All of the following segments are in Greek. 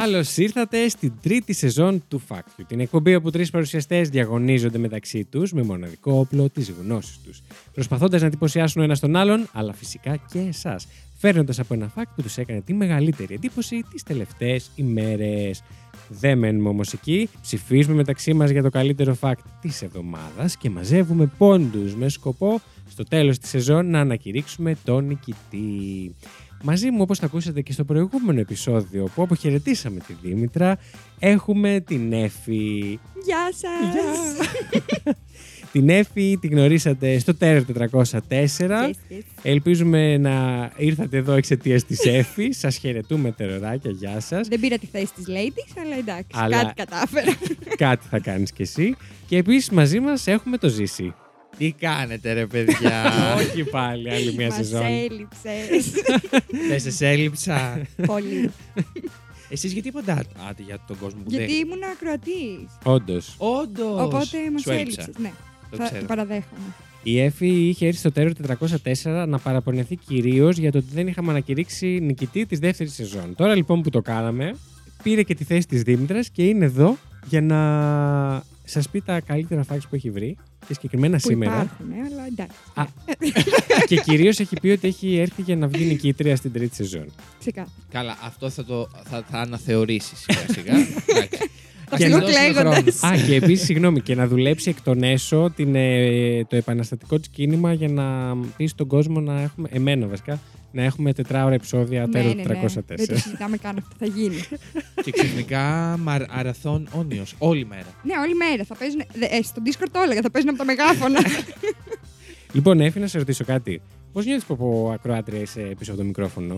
Καλώς ήρθατε στην τρίτη σεζόν του Fact You, την εκπομπή όπου τρεις παρουσιαστές διαγωνίζονται μεταξύ τους με μοναδικό όπλο της γνώσης τους, προσπαθώντας να εντυπωσιάσουν ο ένας τον άλλον, αλλά φυσικά και εσάς, φέρνοντας από ένα fact που τους έκανε τη μεγαλύτερη εντύπωση τις τελευταίες ημέρες. Δεν μένουμε όμως εκεί. Ψηφίζουμε μεταξύ μας για το καλύτερο fact της εβδομάδας και μαζεύουμε πόντους με σκοπό στο τέλος της σεζόν να ανακηρύξουμε τον νικητή. Μαζί μου, όπως θα ακούσατε και στο προηγούμενο επεισόδιο που αποχαιρετήσαμε τη Δήμητρα, έχουμε την Εφη. Γεια σας. Την Εφη τη γνωρίσατε στο Terror 404. Yes, yes. Ελπίζουμε να ήρθατε εδώ εξαιτίας της Εφη. Σας χαιρετούμε τεροράκια, γεια σας. Δεν πήρα τη θέση της ladies, αλλά εντάξει, Αλλά- κάτι κατάφερα. Κάτι θα κάνεις κι εσύ. Και επίσης μαζί μας έχουμε το Ζήση. Τι κάνετε ρε παιδιά; Όχι πάλι άλλη μια Μας σεζόν. έλειψες. Δεν σε έλειψα. Πολύ. Εσείς γιατί παντάτε για τον κόσμο που Γιατί δεν... ήμουν ακροατής. Όντως. Όντως. Οπότε μας Σου έλειψα. έλειψες. Ναι, Το θα ξέρω. το παραδέχομαι. Η Εφη είχε έρθει στο Terror 404 να παραπονεθεί κυρίως για το ότι δεν είχαμε ανακηρύξει νικητή της δεύτερης σεζόν. Τώρα λοιπόν που το κάναμε, πήρε και τη θέση της Δήμητρας και είναι εδώ για να σας πει τα καλύτερα facts που έχει βρει και συγκεκριμένα Που σήμερα. υπάρχουν, ε, αλλά εντάξει. Α, και κυρίως έχει πει ότι έχει έρθει για να βγει νικήτρια στην τρίτη σεζόν. Ξεκάθαρα. Καλά, αυτό θα το θα, θα αναθεωρήσεις σιγά σιγά. Εντάξει. Ας λίγο του δώσουμε κλαίγοντας. χρόνο. Α, και επίσης, συγγνώμη, και να δουλέψει εκ των έσω την, ε, το επαναστατικό της κίνημα για να πει στον κόσμο να έχουμε, εμένα βασικά, να έχουμε τετράωρα επεισόδια Ναι, Terror ναι, 404. ναι. Δεν το συζητάμε καν αυτό. Θα γίνει. Και ξαφνικά μαρ, αραθών όνιος. Όλη μέρα. ναι, όλη μέρα θα παίζουν. δε- Ε, στο Discord το έλεγα, θα παίζουν από τα μεγάφωνα. Λοιπόν, έφυγα να σε ρωτήσω κάτι. Πώς νιώθεις που από ακροάτρια είσαι πίσω από το μικρόφωνο;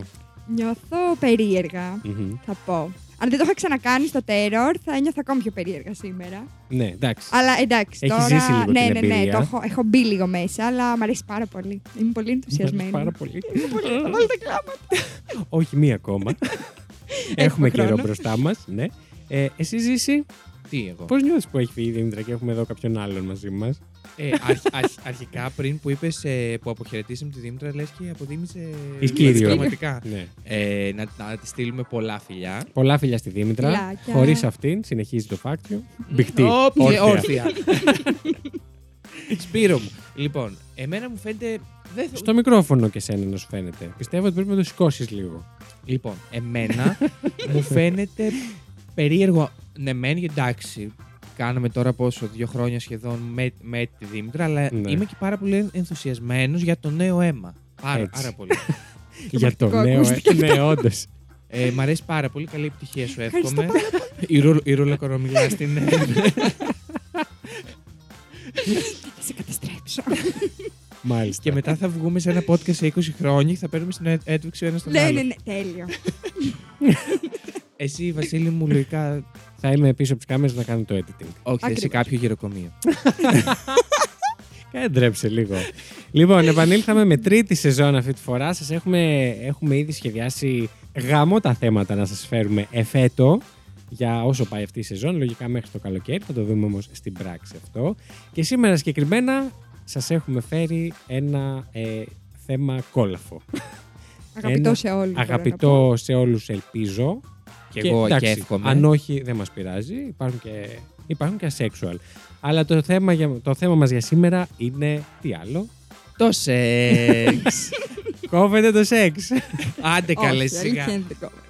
Νιώθω περίεργα, Μμμ. θα πω. Αν δεν το είχα ξανακάνει στο Terror, θα ένιωθα ακόμη πιο περίεργα σήμερα. Ναι, εντάξει. Αλλά εντάξει, Έχεις τώρα. ζήσει λίγο ναι, την ναι, ναι, εμπειρία. το έχω, έχω μπει λίγο μέσα, αλλά μου αρέσει πάρα πολύ. Είμαι πολύ ενθουσιασμένη. Πάρα πολύ. Είμαι πολύ. Θα βάλω τα κλάματα. Όχι μία ακόμα. Έχουμε καιρό χρόνο. μπροστά μας. Ναι. Ε, εσύ ζήσει, Τι εγώ; πώς νιώθεις που έχει φύγει η Δήμητρα και έχουμε εδώ κάποιον άλλον μαζί μας; Ε, αρχ- αρχ- αρχικά πριν που είπες ε, που αποχαιρετήσαμε τη Δήμητρα, λες και αποδίμησε Εις κύριο. πραγματικά. Ναι. Ε, να, να τη στείλουμε πολλά φιλιά. Πολλά φιλιά στη Δήμητρα. Φιλάκια. Χωρίς αυτήν, συνεχίζει το φάκτιο. Μπιχτή. Ω, και όρθια. όρθια. Σπύρο μου. Λοιπόν, εμένα μου φαίνεται. Δεν θα- Στο μικρόφωνο και σένα να σου φαίνεται. Πιστεύω ότι πρέπει να το σηκώσεις λίγο. Λοιπόν, εμένα μου φαίνεται περίεργο. Ναι, μεν εντάξει. Κάναμε τώρα πόσο, δύο χρόνια σχεδόν με, με τη Δήμητρα, αλλά Ναι. είμαι και πάρα πολύ ενθουσιασμένος για το νέο αίμα. Πάρα, Έτσι. πάρα πολύ. Για το πρακτικό νέο. ακούστηκε Ναι, όντως. ε, μ' αρέσει πάρα πολύ. Καλή επιτυχία σου Ευχαριστώ εύχομαι. η, Ρου, η Ρούλα Κορομιλά στην. Θα σε καταστρέψω. Μάλιστα. και μετά θα βγούμε σε ένα podcast σε 20 χρόνια και θα παίρνουμε στην έ- έτρεξη ο ένας τον ναι, άλλο. ναι, ναι, τέλειο. Εσύ, Βασίλη μου, λογικά. Θα είμαι πίσω από τις κάμερες να κάνω το editing. Όχι, θα είσαι Ακριβώς. κάποιο γεροκομείο. Κάνε ντρέψε λίγο. λοιπόν, επανήλθαμε με τρίτη σεζόν αυτή τη φορά. Σας έχουμε, έχουμε ήδη σχεδιάσει γάμο τα θέματα να σας φέρουμε εφέτο για όσο πάει αυτή η σεζόν. Λογικά μέχρι το καλοκαίρι. Θα το δούμε όμως στην πράξη αυτό. Και σήμερα συγκεκριμένα σας έχουμε φέρει ένα ε, θέμα κόλαφο. Αγαπητό Ένα σε όλους. μπορώ να πω. Αγαπητό σε όλους ελπίζω. Και, εγώ εντάξει, και εύχομαι. Αν όχι, δεν μας πειράζει. Υπάρχουν και, υπάρχουν και asexual. Αλλά το θέμα, για, το θέμα μας για σήμερα είναι τι άλλο; Το σεξ. Κόβεται το σεξ. Άντε Όχι, καλέ αλήθεια σιγά. είναι δικό μου.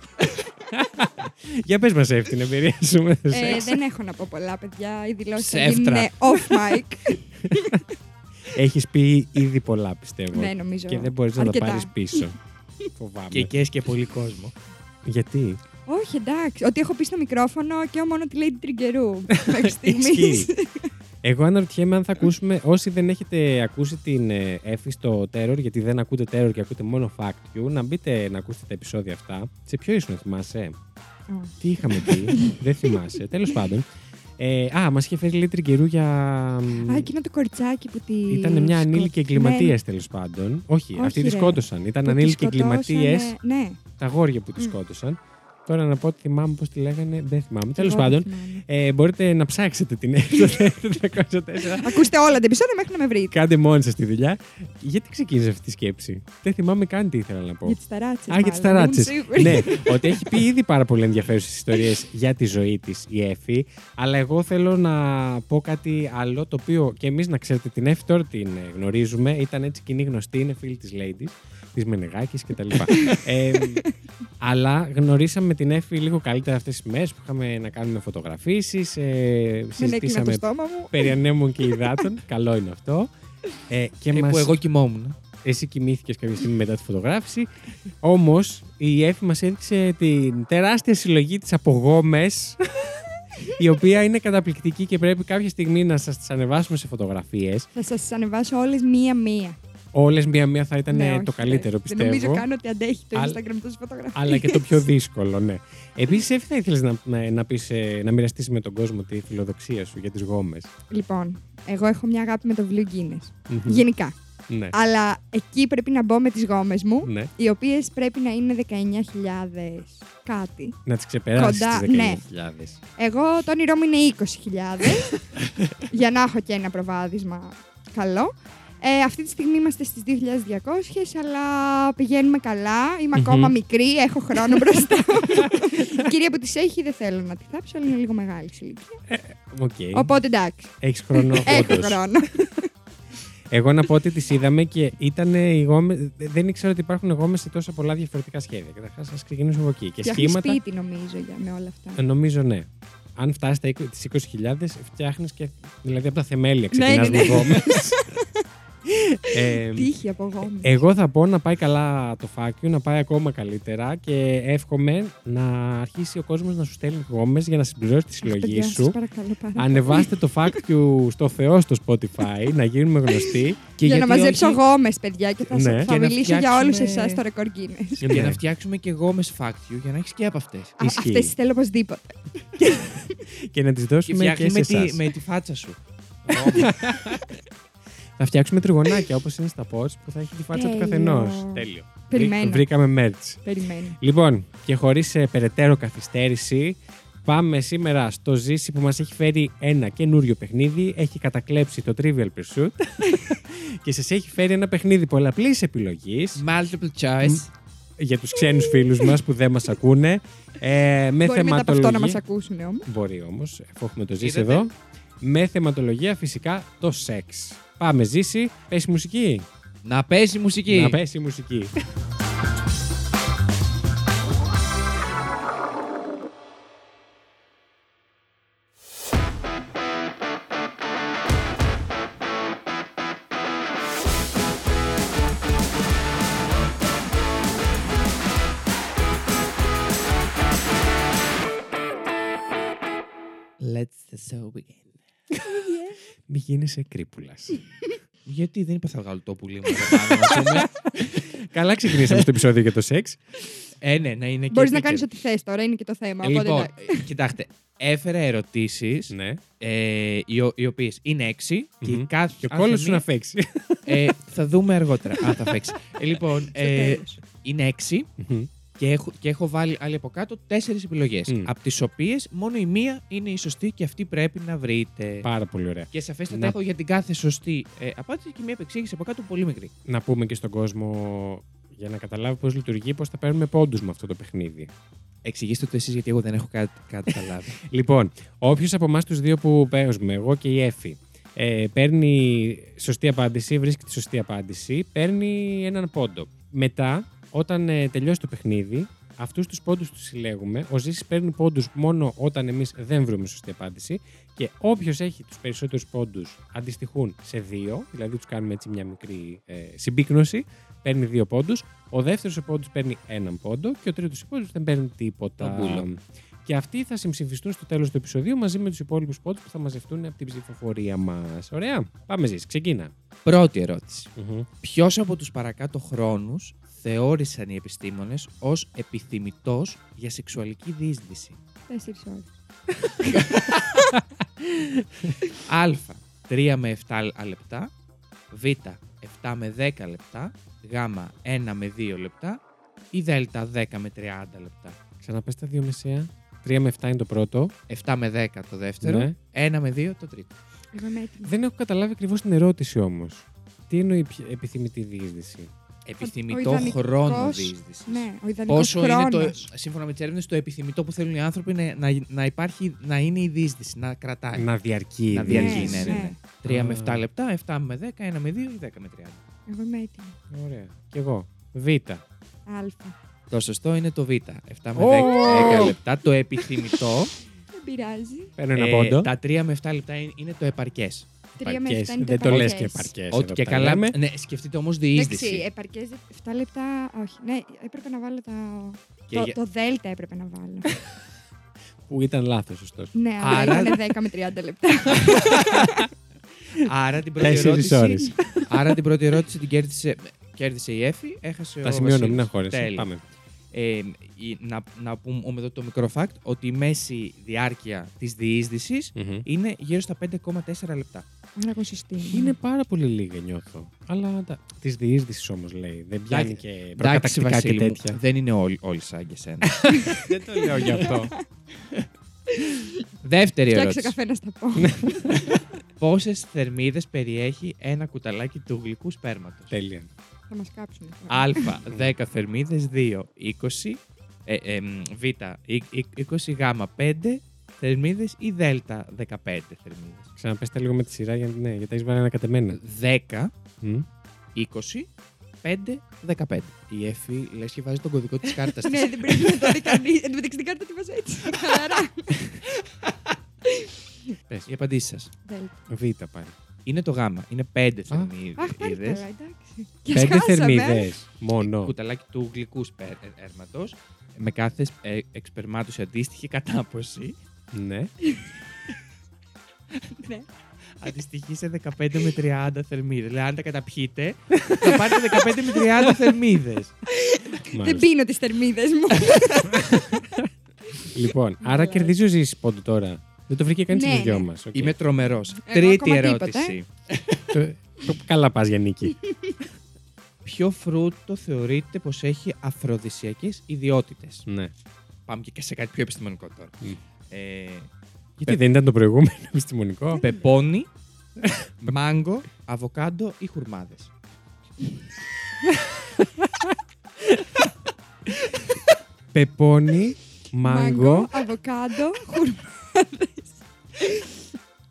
για πες μας αυτή την εμπειρία σου με το Ε, σεξ. δεν έχω να πω πολλά, παιδιά. Οι δηλώσει θα Ψεύτρα. γίνουν off mic. Έχεις πει ήδη πολλά πιστεύω. ναι, νομίζω. και δεν μπορείς να τα αρκετά. πάρεις πίσω. Φοβάμαι. Και καίς και πολύ κόσμο. Γιατί; Όχι, εντάξει. Ότι έχω πει στο μικρόφωνο και μόνο τη Lady Τριγκερού. Μέχρι στιγμής. Ισχύει. Εγώ αναρωτιέμαι αν θα ακούσουμε, όσοι δεν έχετε ακούσει την ε, Εφη στο Terror, γιατί δεν ακούτε Terror και ακούτε μόνο Fact You, να μπείτε να ακούσετε τα επεισόδια αυτά. Σε ποιο ήσουν, θυμάσαι; Τι είχαμε πει, δεν θυμάσαι. Τέλος πάντων. Ε, α, μας είχε φέρει λίγο καιρού για. Α, εκείνο το κοριτσάκι που τη. Ήταν μια σκοτ- ανήλικη Ναι, εγκληματίας τέλος πάντων. Όχι, Όχι, αυτοί τη ρε. σκότωσαν. Ήταν που τη ανήλικοι σκοτώσανε. εγκληματίες, Ναι, τα αγόρια που τη Μμ. σκότωσαν. Τώρα να πω ότι θυμάμαι πώς τη λέγανε, δεν θυμάμαι. Τέλος εγώ δεν πάντων, θυμάμαι. ε, μπορείτε να ψάξετε την έκδοση 404. Ακούστε όλα τα επεισόδια μέχρι να με βρείτε. Κάντε μόνοι σας τη δουλειά. Γιατί ξεκίνησε αυτή τη σκέψη; Δεν θυμάμαι καν τι ήθελα να πω. Για τις ταράτσες. Α, για τις ταράτσες. ναι, ότι έχει πει ήδη πάρα πολύ ενδιαφέρουσες ιστορίες για τη ζωή της η Εφη. Αλλά εγώ θέλω να πω κάτι άλλο το οποίο και εμείς να ξέρετε την Εφη τώρα την ε, γνωρίζουμε. Ήταν έτσι κοινή γνωστή, είναι φίλη της Ladies, της Μενεγάκης κτλ. ε, αλλά γνωρίσαμε την Εφη λίγο καλύτερα αυτές τις μέρες που είχαμε να κάνουμε φωτογραφίσεις. Ε, Δεν έκλεινα το συζητήσαμε στόμα μου. περί ανέμων και υδάτων. Καλό είναι αυτό. Ε, και Ε, μας... Που εγώ κοιμόμουν. Εσύ κοιμήθηκες κάποια στιγμή μετά τη φωτογράφηση. Όμως η Εφη μας έδειξε την τεράστια συλλογή της από γόμες, η οποία είναι καταπληκτική και πρέπει κάποια στιγμή να σας τις ανεβάσουμε σε φωτογραφίες. Θα σας ανεβάσω όλες μία-μία. Όλες μία-μία θα ήταν Ναι, ε, όχι, το δεν- καλύτερο, Δεν πιστεύω. νομίζω καν ότι αντέχει το Αλλά- Instagram τόσες φωτογραφίες. Αλλά και το πιο δύσκολο, ναι. Επίσης, Εφη, θα ήθελες να, να, να, πεις, ε, να μοιραστείς με τον κόσμο τη φιλοδοξία σου για τις γόμες; Λοιπόν, εγώ έχω μια αγάπη με το βιβλίο Guinness. Γενικά. Ναι. Αλλά εκεί πρέπει να μπω με τις γόμες μου, ναι. οι οποίες πρέπει να είναι 19.000 κάτι. Να τις ξεπεράσεις Κοντά, τις 19.000. ναι. Εγώ το όνειρό μου είναι 20.000 για να έχω και ένα προβάδισμα καλό. Ε, αυτή τη στιγμή είμαστε στις 2.200, αλλά πηγαίνουμε καλά. Είμαι Μμμ. ακόμα μικρή, έχω χρόνο μπροστά μου. Η κυρία που τις έχει δεν θέλω να τη θάψω, αλλά είναι λίγο μεγάλη σε ηλικία. Οκ. Οπότε εντάξει, Έχεις χρόνο, έχω όντως. χρόνο. Εγώ να πω ότι τις είδαμε και ήταν οι γόμες. Δεν ήξερα ότι υπάρχουν γόμες σε τόσα πολλά διαφορετικά σχέδια. Καταρχάς, ας ξεκινήσουμε από εκεί. Και Φτιάχνεις σχήματα. σπίτι νομίζω για, με όλα αυτά. ε, Νομίζω ναι. Αν φτάσει τις 20.000, φτιάχνεις και. Δηλαδή από τα θεμέλια Ναι, ξεκινάς ναι, με ναι. γόμες. ε, Τύχη από γόμες. εγώ θα πω να πάει καλά το φάκιο, να πάει ακόμα καλύτερα και εύχομαι να αρχίσει ο κόσμος να σου στέλνει γόμες για να συμπληρώσει τη συλλογή Παιδιά, σας σου. παρακαλώ πάρα πολύ. Ανεβάστε το fact you στο Θεό στο Spotify, να γίνουμε γνωστοί. Και για να γιατί μαζέψω όχι, γόμες, παιδιά, και θα, Ναι. θα Και να μιλήσω για όλους φτιάξουμε- εσάς στο ρεκόρ Guinness. Για Ναι. να φτιάξουμε και γόμες fact you για να έχεις και από αυτές. Ισχύει. Αυτές τις θέλω οπωσδήποτε. και να τις Και δώσουμε και, φτιάχνει σε με, εσάς. τη, με τη φάτσα σου. Θα φτιάξουμε τριγωνάκια όπως είναι στα post που θα έχει τη φάτσα του Τέλειο. καθενός. Τέλειο. Περιμένω. Βρή- Βρήκαμε merch. Περιμένω. Λοιπόν, και χωρίς περαιτέρω καθυστέρηση, πάμε σήμερα στο Ζήση που μας έχει φέρει ένα καινούριο παιχνίδι. Έχει κατακλέψει το Trivial Pursuit και σας έχει φέρει ένα παιχνίδι πολλαπλής επιλογής Multiple choice. για τους ξένους φίλους μας που δεν μας ακούνε. Ε, με Μπορεί μετά από αυτό να θεματολογία. μας ακούσουν όμως. Μπορεί όμως, αφού έχουμε το Ζήση Είδατε. εδώ. Με θεματολογία φυσικά το σεξ. Πάμε, Ζήση, πέσει μουσική. Να πέσει η μουσική. Να πέσει η μουσική. Let's the show begin. Μη γίνεσαι κρύπουλας. Γιατί δεν είπα θα βγάλω το πουλί μου εδώ πάνω, να πούμε. Καλά ξεκινήσαμε στο επεισόδιο για το σεξ. Ε, ναι, να είναι και Μπορείς να επίκαιρο. κάνεις ό,τι θες τώρα, είναι και το θέμα. Ε, οπότε Λοιπόν, εντάξει. κοιτάξτε, έφερα ερωτήσεις ναι. ε, οι, ο- οι οποίες είναι έξι και Μμμ. κάθε Και ο κάθε κόλλο σου μία- να φέξει. ε, θα δούμε αργότερα. Α, θα φέξει. Ε, λοιπόν, Στο ε, τέλος. είναι έξι και έχω, και έχω βάλει άλλη από κάτω τέσσερις επιλογές. Μμ. Από τις οποίες μόνο η μία είναι η σωστή και αυτή πρέπει να βρείτε. Πάρα πολύ ωραία. Και σαφέστατα Να- έχω για την κάθε σωστή ε, απάντηση και μια επεξήγηση από κάτω πολύ μικρή. Να πούμε και στον κόσμο για να καταλάβει πώς λειτουργεί, πώς θα παίρνουμε πόντους με αυτό το παιχνίδι. Εξηγήστε το εσείς γιατί εγώ δεν έχω κάτι, κάτι καταλάβει. Λοιπόν, όποιος από εμάς τους δύο που παίζουμε, εγώ και η Εφη, ε, παίρνει σωστή απάντηση, βρίσκει τη σωστή απάντηση, παίρνει έναν πόντο. Μετά, όταν ε, τελειώσει το παιχνίδι, αυτούς τους πόντους τους συλλέγουμε. Ο Ζήσης παίρνει πόντους μόνο όταν εμείς δεν βρούμε σωστή απάντηση. Και όποιος έχει τους περισσότερους πόντους αντιστοιχούν σε δύο, δηλαδή τους κάνουμε έτσι μια μικρή ε, συμπίκνωση, παίρνει δύο πόντους. Ο δεύτερος πόντους παίρνει έναν πόντο και ο τρίτος πόντους δεν παίρνει τίποτα. Τον μπούλο. Και αυτοί θα συμψηφιστούν στο τέλος του επεισοδίου μαζί με τους υπόλοιπους πόντους που θα μαζευτούν από την ψηφοφορία μας. Ωραία. Πάμε ζήσει. Ξεκίνα. Πρώτη ερώτηση. Ποιος από τους παρακάτω χρόνους θεώρησαν οι επιστήμονες ως επιθυμητός για σεξουαλική διείσδυση. Τέσσερις ώρες. Α. 3 με 7 λεπτά. Β. 7 με 10 λεπτά. Γ. 1 με 2 λεπτά. Ή Δ. 10 με 30 λεπτά. Ξαναπες τα δύο μεσαία. 3 με 7 είναι το πρώτο. 7 με 10 το δεύτερο. Ναι. 1 με 2 το τρίτο. Εγώ είμαι έτοιμη. Δεν έχω καταλάβει ακριβώς την ερώτηση όμως. Τι εννοεί πια- επιθυμητή διείσδυση. Επιθυμητό ιδανικός- χρόνο διείσδυση. Ναι, ο ιδανικός Πόσο είναι το, χρόνος. σύμφωνα με τις έρευνες, το επιθυμητό που θέλουν οι άνθρωποι είναι να, να, υπάρχει, να είναι η διείσδυση, να κρατάει. Να διαρκεί. η Να διαρκεί, διείσδυση. ναι, ναι, ναι. ναι. 3 με Α. 7 λεπτά, 7 με 10, 1 με 2 ή 10 με 30. Εγώ είμαι έτοιμη. Ωραία. Κι εγώ. Β. Α. Το σωστό είναι το Β. 7 με 10, Ω! 10 λεπτά. Το επιθυμητό. Δεν πειράζει. Παίρνω ένα ε, πόντο. τα 3 με 7 λεπτά είναι, είναι το επαρκές. Τρία με Επαρκές. εφτά είναι το Δεν το λες επαρκές. και επαρκές. Ό,τι και καλά. Ναι, σκεφτείτε όμως Εντάξει, διείσδυση. επαρκές 7 λεπτά. Όχι, ναι, έπρεπε να βάλω τα. Και το, για- το δέλτα έπρεπε να βάλω. Που ήταν λάθος, ωστόσο. ναι, αλλά Άρα- ήταν 10 με 30 λεπτά. Άρα την πρώτη Τέσσερις ώρες. ερώτηση. Άρα την πρώτη ερώτηση την κέρδισε, κέρδισε η Εφη, έχασε Τα ο σημειώνω, Βασίλης. μην αγχώρεσαι. Τέλεια. Πάμε. Ε, η- να, να πούμε εδώ το μικρό fact ότι η μέση διάρκεια της διείσδυσης Μμμ. είναι γύρω στα 5,4 λεπτά. Άρα εγώ συστήνω. Είναι πάρα πολύ λίγα, νιώθω. Αλλά της διείσδυσης όμως λέει. Δεν πιάνει Εντάξει, και Εντάξει, προκατακτικά και Βασίλη μου, τέτοια. δεν είναι όλοι, όλοι σαν και σένα. Δεν το λέω γι' αυτό. Δεύτερη Φτιάξε ερώτηση. καφέ να στα πω. Πόσες θερμίδες περιέχει ένα κουταλάκι του γλυκού σπέρματος; Τέλεια. Θα μας κάψουν. Α, 10 θερμίδες, 2, 20. Ε, ε, μ, β, ει- ει- 20 γ, 5 θερμίδες ή δ, 15 θερμίδες; Ξαναπέστε λίγο με τη σειρά γιατί, ναι, γιατί έχεις βάλει ένα κατεμένα. 10, Μμ. 20, 5, 15. Η Εφη λες και βάζει τον κωδικό της κάρτας της. Ναι, δεν πρέπει να το δει κανείς. Εν τω μεταξύ την κάρτα τη βάζω έτσι. Χαλαρά. Πες, οι απαντήσεις σας. Δέλτα. Β πάλι. Είναι το γ, είναι 5 Αχ, πάλι θερμίδες. καλά, εντάξει. Και Πέντε σκάσαμε. θερμίδες. Μόνο. κουταλάκι του γλυκού σπέρματος με κάθε ε, εξπερμάτωση αντίστοιχη κατάποση Ναι. Ναι. αντιστοιχεί σε 15 με 30 θερμίδες. Δηλαδή, αν τα καταπιείτε, θα πάρετε 15 με 30 θερμίδες. Δεν Μάλιστα. πίνω τις θερμίδες μου. Λοιπόν, άρα κερδίζει ο Ζήση πόντο τώρα. Δεν το βρήκε κανείς Ναι, από του δυο ναι. μα. Είμαι τρομερός. Εγώ Τρίτη ακόμα τίποτα, ερώτηση. Καλά πας για νίκη. Ποιο φρούτο θεωρείτε πως έχει αφροδισιακές ιδιότητες; ναι. Πάμε και σε κάτι πιο επιστημονικό τώρα. Μμ. Ε, Γιατί δεν ήταν το προηγούμενο επιστημονικό; πεπόνι, μάγκο, αβοκάντο ή χουρμάδες. Πεπόνι, μάγκο. αβοκάντο, χουρμάδες.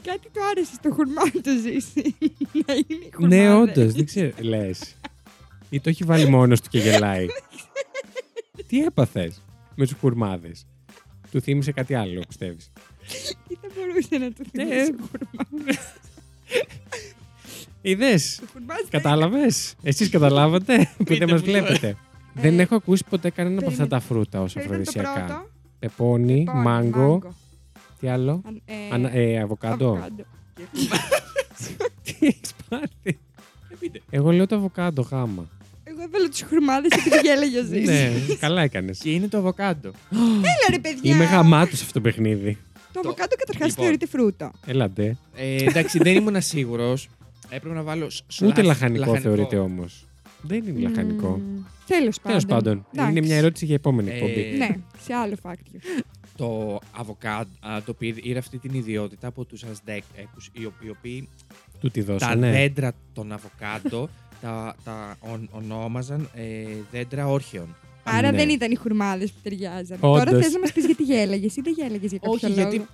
Κάτι του άρεσε στο χουρμά του ζήσει. Να είναι οι Ναι, χουρμάδες. όντως, δεν ξέρω. Λες. Ή το έχει βάλει μόνος του και γελάει. Τι έπαθες με τους κουρμάδε. Του θύμισε κάτι άλλο, πιστεύεις; Τι θα μπορούσε να του Ναι. θυμίσει ο χουρμάδες. Είδες; Ο χουρμάς δεν- Κατάλαβες; Εσείς καταλάβατε που Πείτε δεν μας μου τώρα. βλέπετε. Δεν έχω ακούσει ποτέ κανένα από αυτά περίμενε. τα φρούτα ως Ποιο ήταν το αφροδισιακά. πρώτο; Πεπόνι, Λοιπόν, μάγκο. Τι άλλο; Αν- ε, Ανα- ε, αβοκάντο. αβοκάντο. Τι έχεις πάρει; Εγώ λέω το αβοκάντο γάμα. Εγώ έβαλα τους χουρμάδε επειδή γέλαγε ο Ζήσης. ναι, καλά έκανες. Και είναι το αβοκάντο. Έλα ρε παιδιά. Είμαι γαμάτος σε αυτό το παιχνίδι. Το αβοκάντο καταρχάς Λοιπόν. θεωρείται φρούτο. Έλατε. Ε, εντάξει, δεν ήμουν σίγουρος. Έπρεπε να βάλω. σ- Ούτε σλάς- λαχανικό, θεωρείται όμως. Δεν είναι λαχανικό. Τέλος πάντων. Τέλος πάντων. Εντάξει. Είναι μια ερώτηση για επόμενη Ε, εκπομπή. Ναι, σε άλλο φάκτιο. Το αβοκάντο το πήρε αυτή την ιδιότητα από τους Αζντέκ, οι οποίοι- οι οποίοι Του τη τα δώσανε. δέντρα των αβοκάντο τα, τα ον- ονόμαζαν ε, δέντρα όρχεων. Άρα ναι. δεν ήταν οι χουρμάδες που ταιριάζαν. Όντως. Τώρα θες να μας πεις γιατί γέλαγες ή δεν γέλαγες για κάποιο Όχι, λόγο. γιατί,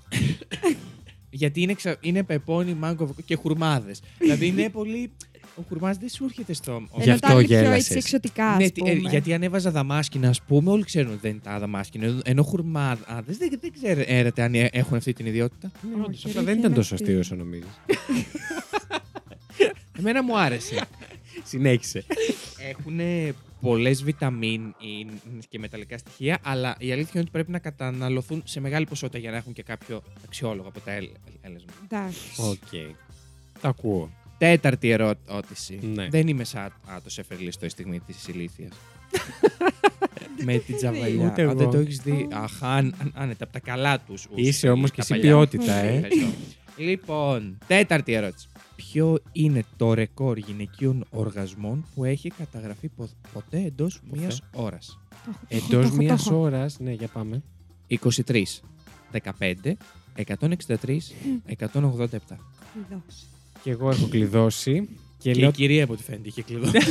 γιατί είναι, ξα... είναι πεπόνι, μάγκο αβοκάντο και χουρμάδες. δηλαδή είναι πολύ. Ο χουρμάδε δεν σου έρχεται στο. Γι' Ενώ αυτό τα άλλη πιο γέλασες. έτσι εξωτικά, ας Ναι, τι- ε, πούμε. γιατί αν έβαζα δαμάσκηνα, ας πούμε, όλοι ξέρουν ότι δεν είναι τα δαμάσκηνα. Ενώ- Ενώ χουρμάδε δεν, δεν ξέρετε αν ε- έχουν αυτή την ιδιότητα. Ναι, όντως, Όχι, απλά αλήθεια δεν ήταν είναι τόσο αυτή. αστείο όσο νομίζεις. Εμένα μου άρεσε. Συνέχισε. Έχουν πολλέ βιταμίνε και μεταλλικά στοιχεία, αλλά η αλήθεια είναι ότι πρέπει να καταναλωθούν σε μεγάλη ποσότητα για να έχουν και κάποιο αξιόλογο αποτέλεσμα. Εντάξει. Οκ. Τα ακούω. Τέταρτη ερώτηση. Ναι. Δεν είμαι σαν τον Σεφερλή στη στιγμή της αλήθειας. με την τζαβαλιά. Ούτε Αν εγώ. δεν το έχει δει. Αχ, αν- αν- άνετα από τα καλά του. Είσαι όμως και εσύ ποιότητα, ε. Λοιπόν, τέταρτη ερώτηση. Ποιο είναι το ρεκόρ γυναικείων οργασμών που έχει καταγραφεί πο- ποτέ εντός μία ώρας; Το έχω, το Εντός έχω, το μία έχω. ώρας. Ναι, για πάμε. 23, 15, 163, 187. Κλειδώσει. Και εγώ έχω κλειδώσει. Και, Και λέω, η κυρία από ό,τι φαίνεται είχε κλειδώσει.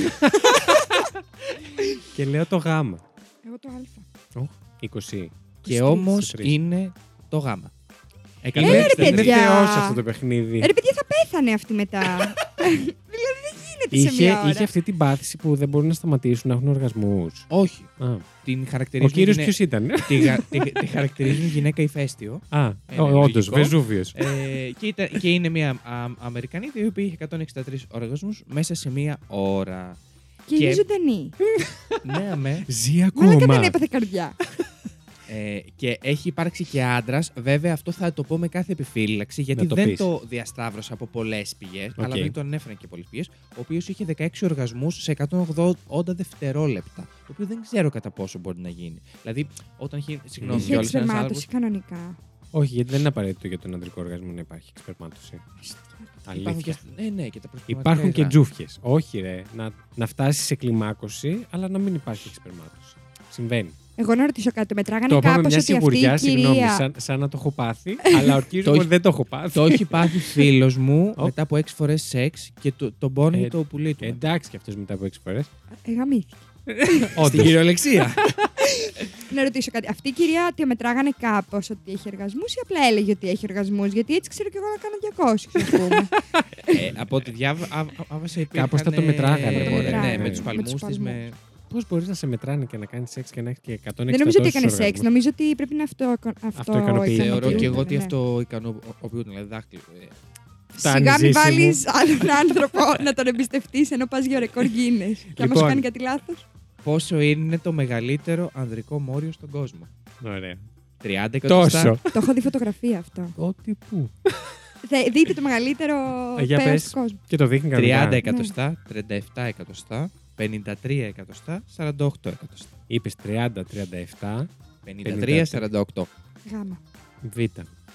και λέω το γάμα. Εγώ το α. 20. και όμως 23. είναι το γάμα. Ε, ρε, 163. Είναι παιδιά. θεός αυτό το παιχνίδι. Ε, ρε παιδιά, θα πέθανε αυτή μετά. δηλαδή δεν γίνεται σε Είχε, μία ώρα. είχε αυτή την πάθηση που δεν μπορούν να σταματήσουν να έχουν οργασμούς. Όχι. Α, Την ο χαρακτηρίζουν. κύριος γυναί- ποιος ήταν; τη, γα- τη- τη χαρακτηρίζουν γυναίκα ηφαίστειο. Α, Ε, όντως, λογικό. Βεζούβιος. ε, και, ήταν- και είναι μια α, Αμερικανίδα η οποία είχε 163 οργασμούς μέσα σε μία ώρα. Και είναι και- ζωντανή. ναι, αμέ. Ζει Μαλάκα δεν ακόμα. έπαθε καρδιά. Ε, και έχει υπάρξει και άντρας. Βέβαια, αυτό θα το πω με κάθε επιφύλαξη, γιατί Να το δεν πεις. το διασταύρωσα από πολλές πηγές, αλλά δεν τον ανέφεραν και πολλές πηγές. Ο οποίος είχε 16 οργασμούς σε 180 δευτερόλεπτα. Το οποίο δεν ξέρω κατά πόσο μπορεί να γίνει. Δηλαδή, όταν έχει. Συγγνώμη, Είχε κιόλας, ένας εξπερμάτωση άνθρωπος- κανονικά. Όχι, γιατί δεν είναι απαραίτητο για τον ανδρικό οργασμό να υπάρχει εξπερμάτωση. Υπάρχουν και, Αλήθεια. ναι, ναι, και τα προσπληματικά Υπάρχουν και υγρά. τζούφιες. Όχι, ρε. Να, να φτάσεις σε κλιμάκωση, αλλά να μην υπάρχει εξπερμάτωση. Συμβαίνει. Εγώ να ρωτήσω κάτι. Μετράγανε το είπαμε κάπως μια ότι αυτή η σιγουριά, συγγνώμη, κυρία. σαν, σαν να το έχω πάθει, αλλά ορκίζομαι Το ότι δεν το έχω πάθει. Το έχει πάθει φίλος μου Ω. μετά από 6 φορές σεξ και το, τον πόνι Ε, το πουλί του. Εντάξει κι αυτός μετά από 6 φορές. Ε, γαμήθηκε. Στην κυριολεξία. Να ρωτήσω κάτι. Αυτή η κυρία τη μετράγανε κάπως ότι έχει εργασμούς ή απλά έλεγε ότι έχει εργασμούς; Γιατί έτσι ξέρω κι εγώ να κάνω 200, ας πούμε. ε, από ό,τι διάβασα υπήρχαν... Κάπως θα το μετράγανε, ε, μωρέ. Ναι, με Με τους τους παλμούς τη. Παλμούς. Με... Πώς μπορείς να σε μετράνε και να κάνεις σεξ και να έχεις και 160 Δεν νομίζω ότι έκανες τόσους σεξ. οργασμούς. Νομίζω ότι πρέπει να αυτό. αυτό Αυτοικανοποιείται. Θεωρώ και ικανοποιούνται, εγώ ότι ναι. αυτό ικανοποιούνται. Δηλαδή δάχτυλο. ε. Φτάνει, Σιγά μην ζήση μου. βάλεις άλλον άνθρωπο να τον εμπιστευτείς ενώ πας για ρεκόρ Guinness. Και άμα σου Λοιπόν. κάνει κάτι λάθος. Πόσο είναι το μεγαλύτερο ανδρικό μόριο στον κόσμο; Ωραία. 30 εκατοστά. Τόσο. Το έχω δει φωτογραφία αυτό. Ό,τι που. Θε- Δείτε το μεγαλύτερο για πέρας πες. του κόσμου. Και το δείχνει 30 κανονικά. εκατοστά, 37 εκατοστά, 53 εκατοστά, 48 εκατοστά. Είπες 30, 37, 53, 48. Γάμα. Β.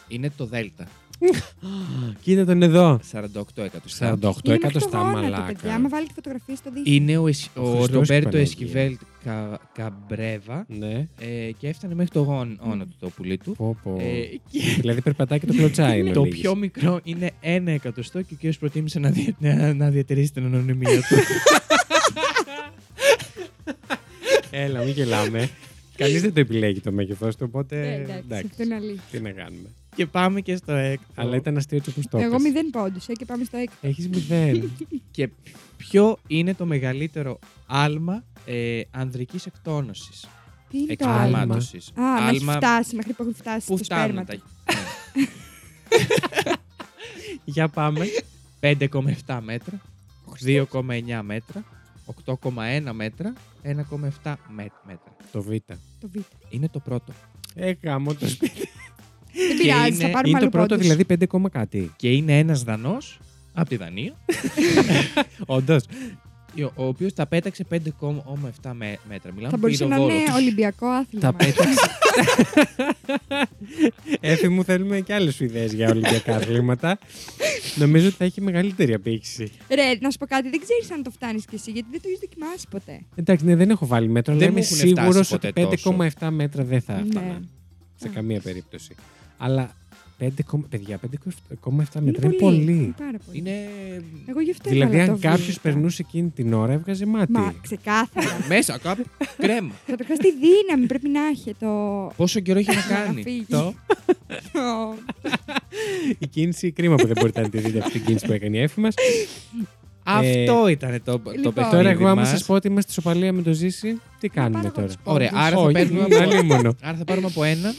Είναι το Δέλτα. Κοίτα τον εδώ. 48 εκατοστά. 48 Είναι εκατοστά μέχρι το γόνατο, παιδιά. μαλάκα. Άμα βάλετε φωτογραφίες στο δείχνει. Είναι ο, Εσ- Ο ο Χριστός Ρομπέρτο Παναγία. Εσκιβέλ Κα, Καμπρέβα Ναι. ε, και έφτανε μέχρι το γόνατο του το πουλί του. Πω, πω. Ε, και Δηλαδή περπατάει και το κλωτσάει. εν το ολίγης. πιο μικρό είναι ένα εκατοστό και ο κύριος προτίμησε να, δια- να, να διατηρήσει την ανωνυμία του. Έλα, μην γελάμε. Κανείς δεν το επιλέγει το μέγεθό του, οπότε. Ε, εντάξει, εντάξει. αυτό είναι αλήθεια. Τι να κάνουμε. και πάμε και στο έκτο. Αλλά ήταν αστείο έτσι όπως το Εγώ έπες. μηδέν πόντους και πάμε στο έκτο. Έχεις μηδέν. Και ποιο είναι το μεγαλύτερο άλμα ε, ανδρικής εκτόνωσης; Τι είναι το άλμα; Εξπερμάτωσης. Α, να έχει φτάσει μέχρι που έχουν φτάσει που το φτάνουν σπέρμα τα... του. Για πάμε. 5,7 μέτρα, 2,9 μέτρα, 8,1 μέτρα, 1,7 μέ- μέτρα. Το Β. Το Β. Είναι το πρώτο. Ε, γάμο το σπίτι. Δεν πειράζει, θα είναι- πάρουμε Είναι άλλο το πρώτο, πόντους. δηλαδή 5 κόμμα κάτι. Και είναι ένας Δανός από τη Δανία, Όντως. Ο- ο οποίος τα πέταξε 5,7 με- μέτρα. Μιλάμε Θα μπορούσε να πυροβόλο. είναι Ολυμπιακό άθλημα. Τα πέταξε. Έφη μου, θέλουμε και άλλες ιδέες για ολυμπιακά αθλήματα. Νομίζω ότι θα έχει μεγαλύτερη απήχηση. Ρε, να σου πω κάτι, δεν ξέρεις αν το φτάνεις κι εσύ, γιατί δεν το έχεις δοκιμάσει ποτέ. Εντάξει, ναι, δεν έχω βάλει μέτρο, αλλά Δεν είμαι μου έχουν σίγουρος φτάσει ότι ποτέ τόσο. 5,7 μέτρα δεν θα Ναι. έφτανα. Σε Α. καμία περίπτωση. Αλλά 5, παιδιά, 5,7 μέτρα Είναι είναι πολύ. Είναι πάρα πολύ. Είναι... Εγώ γι' αυτό Δηλαδή, έβαλα αν το κάποιος Β. περνούσε εκείνη την ώρα, έβγαζε μάτι. Μα ξεκάθαρα. Μέσα κάπου κρέμα. Καταρχά τη δύναμη πρέπει να έχει το. Πόσο καιρό έχει να να κάνει. φύγει. Το; Το- Η κίνηση, κρίμα που δεν μπορείτε να τη δείτε αυτή την κίνηση που έκανε η Εύη μας. Αυτό ήταν το, το Λοιπόν. παιχνίδι Τώρα, εγώ, άμα μας. σας πω ότι είμαστε σοπαλία με το ζήσει, τι κάνουμε πάρω τώρα; τους Ωραία, άρα θα Όχι, παίρνουμε είναι από... αλίμονο. Άρα θα πάρουμε από ένα.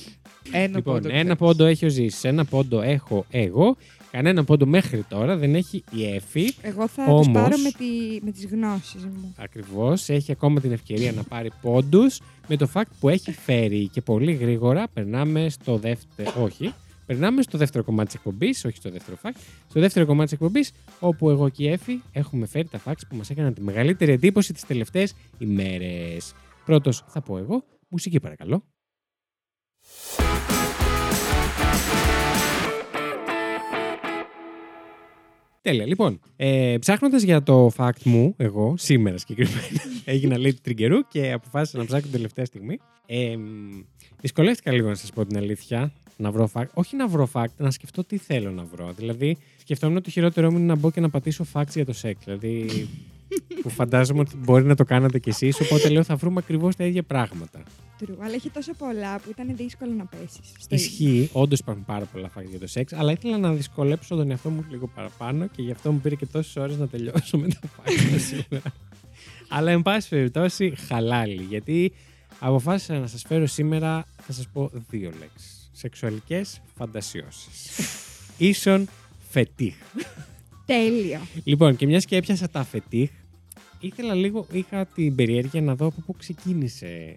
Ένα Λοιπόν, πόντο ένα εκτέλεση. πόντο έχει ο Ζήσης, ένα πόντο έχω εγώ. Κανένα πόντο μέχρι τώρα δεν έχει η Εφη. Εγώ θα Όμως- τους πάρω με, τη, με τις γνώσεις μου. Ακριβώς. Έχει ακόμα την ευκαιρία να πάρει πόντους με το fact που έχει φέρει. Και πολύ γρήγορα περνάμε στο δεύτερο. Όχι. Περνάμε στο δεύτερο κομμάτι της εκπομπής, όχι στο δεύτερο fact. Στο δεύτερο κομμάτι της εκπομπής, όπου εγώ και η Εφη έχουμε φέρει τα facts που μας έκαναν τη μεγαλύτερη εντύπωση τις τελευταίες ημέρες. Πρώτος θα πω εγώ. Μουσική παρακαλώ. Τέλεια. Λοιπόν, ε, ψάχνοντας για το fact μου, εγώ, σήμερα συγκεκριμένα, έγινα λέει του τριγκερού και αποφάσισα να ψάξω την τελευταία στιγμή. Ε, δυσκολεύτηκα λίγο να σας πω την αλήθεια. Να βρω fact. Όχι να βρω fact, να σκεφτώ τι θέλω να βρω. Δηλαδή, σκεφτόμουν ότι το χειρότερό μου είναι να μπω και να πατήσω facts για το σεξ. Δηλαδή, που φαντάζομαι ότι μπορεί να το κάνατε κι εσείς. Οπότε λέω θα βρούμε ακριβώς τα ίδια πράγματα. True, αλλά έχει τόσο πολλά που ήταν δύσκολο να πέσεις. Ισχύει, όντως υπάρχουν πάρα πολλά facts για το σεξ, αλλά ήθελα να δυσκολέψω τον εαυτό μου λίγο παραπάνω και γι' αυτό μου πήρε και τόσες ώρες να τελειώσω με τα facts σήμερα. αλλά εν πάση περιπτώσει, χαλάλι. Γιατί αποφάσισα να σας φέρω σήμερα, θα σας πω δύο λέξεις. Σεξουαλικές φαντασιώσεις. Ίσον φετίχ. Τέλειο. Λοιπόν, και μιας και έπιασα τα φετίχ, ήθελα λίγο, είχα την περιέργεια να δω από πού ξεκίνησε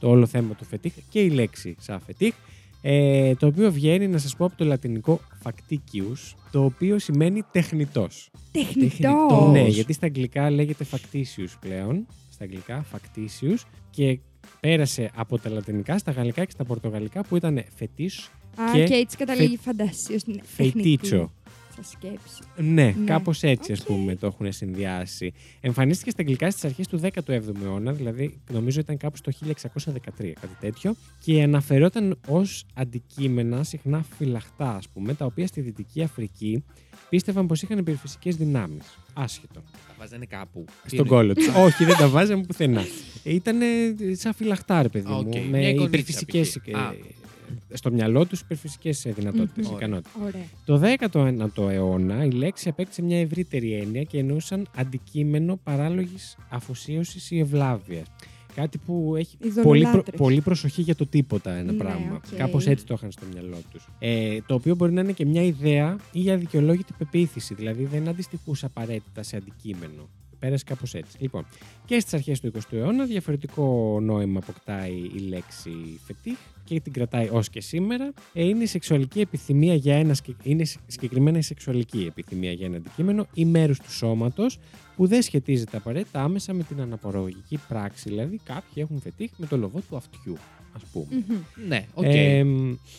το όλο θέμα του φετίχ και η λέξη σαν φετίχ, ε, το οποίο βγαίνει, να σας πω, από το λατινικό facticius, το οποίο σημαίνει τεχνητός. Τεχνητός. Ναι, γιατί στα αγγλικά λέγεται factitious πλέον, στα αγγλικά factitious και πέρασε από τα λατινικά στα γαλλικά και στα πορτογαλικά που ήταν fétiche Α, και και, έτσι καταλήγει φαντασίως. ναι, feitiço. Στα σκέψη. Ναι, Ναι. κάπως έτσι ας Οκ. πούμε το έχουν συνδυάσει. Εμφανίστηκε στα αγγλικά στις αρχές του 17ου αιώνα, δηλαδή νομίζω ήταν κάπου στο 1613, κάτι τέτοιο, και αναφερόταν ως αντικείμενα συχνά φυλαχτά, ας πούμε, τα οποία στη Δυτική Αφρική πίστευαν πως είχαν υπερφυσικές δυνάμεις. Άσχετο. Τα βάζανε κάπου. Τι Στον είναι; κώλο τους. Όχι, δεν τα βάζαμε πουθενά. Ήταν σαν φυλαχτά, ρε παιδί Α, μου. οκ. Με Μια εικονίτσα, υπερφυσικές. π.χ. Α. Στο μυαλό τους υπερφυσικές δυνατότητες, Μμμ. Ωραία. ικανότητες. Ωραία. Το 19ο αιώνα η λέξη απέκτησε μια ευρύτερη έννοια και εννοούσαν αντικείμενο παράλογης αφοσίωσης ή ευλάβειας. Κάτι που έχει πολύ, προ- Ειδωλολάτρες. πολύ προσοχή για το τίποτα ένα Ναι, πράγμα. οκ. Κάπως έτσι το είχαν στο μυαλό τους. Ε, το οποίο μπορεί να είναι και μια ιδέα ή αδικαιολόγητη πεποίθηση. Δηλαδή δεν αντιστοιχούσε απαραίτητα σε αντικείμενο. Πέρασε κάπως έτσι. Λοιπόν, και στις αρχές του 20ου αιώνα διαφορετικό νόημα αποκτάει η λέξη φετίχ και την κρατάει ως και σήμερα. Ε, είναι η σεξουαλική επιθυμία για ένα. σκε- Είναι σ- συγκεκριμένα η σεξουαλική επιθυμία για ένα αντικείμενο ή μέρος του σώματος που δεν σχετίζεται απαραίτητα άμεσα με την αναπαραγωγική πράξη. Δηλαδή, κάποιοι έχουν φετίχ με το λοβό του αυτιού, ας πούμε. Μμμ. Ναι, οκ. Ε,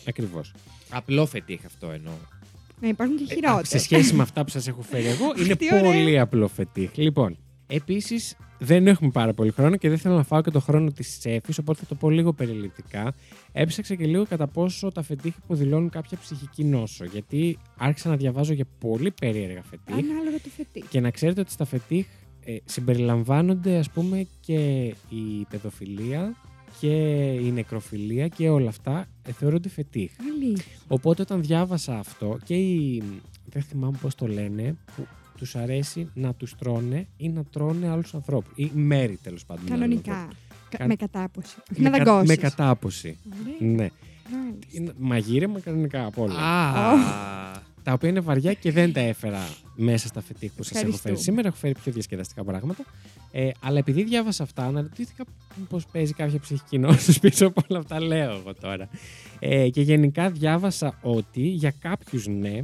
Ακριβώς. Απλό φετίχ αυτό εννοώ. Να υπάρχουν και χειρότερα. Ε, Σε σχέση με αυτά που σας έχω φέρει εγώ, είναι Τι ωραία. πολύ απλό φετίχ. Λοιπόν, επίσης δεν έχουμε πάρα πολύ χρόνο και δεν θέλω να φάω και το χρόνο της Σέφη, οπότε θα το πω λίγο περιληπτικά. Έψαξα και λίγο κατά πόσο τα φετίχ υποδηλώνουν κάποια ψυχική νόσο. Γιατί άρχισα να διαβάζω για πολύ περίεργα φετίχ. Ανάλογα το φετί. Και να ξέρετε ότι στα φετίχ ε, συμπεριλαμβάνονται ας πούμε και η παιδοφιλία και η νεκροφιλία και όλα αυτά ε, θεωρούνται φετίχ. Αλήθεια. Οπότε όταν διάβασα αυτό και οι, δεν θυμάμαι πώς το λένε, που τους αρέσει να τους τρώνε ή να τρώνε άλλους ανθρώπους. Ή μέρη τέλος πάντων. άλλων Κανονικά. ανθρώπων. Κα- Κα- Με κατάποση. Όχι Με, να κα- δαγκώσεις. με κατάποση. Ωραία. Ναι. Μάλιστα. Είναι Μαγείρεμα κανονικά απ' όλα. Α, τα οποία είναι βαριά και δεν τα έφερα μέσα στα φετίχ που σας έχω φέρει Ευχαριστούμε. σήμερα. Έχω φέρει πιο διασκεδαστικά πράγματα. Ε, αλλά επειδή διάβασα αυτά, αναρωτήθηκα πώς παίζει κάποια ψυχική νόσος πίσω από όλα αυτά. Λέω εγώ τώρα. Ε, και γενικά διάβασα ότι για κάποιους ναι,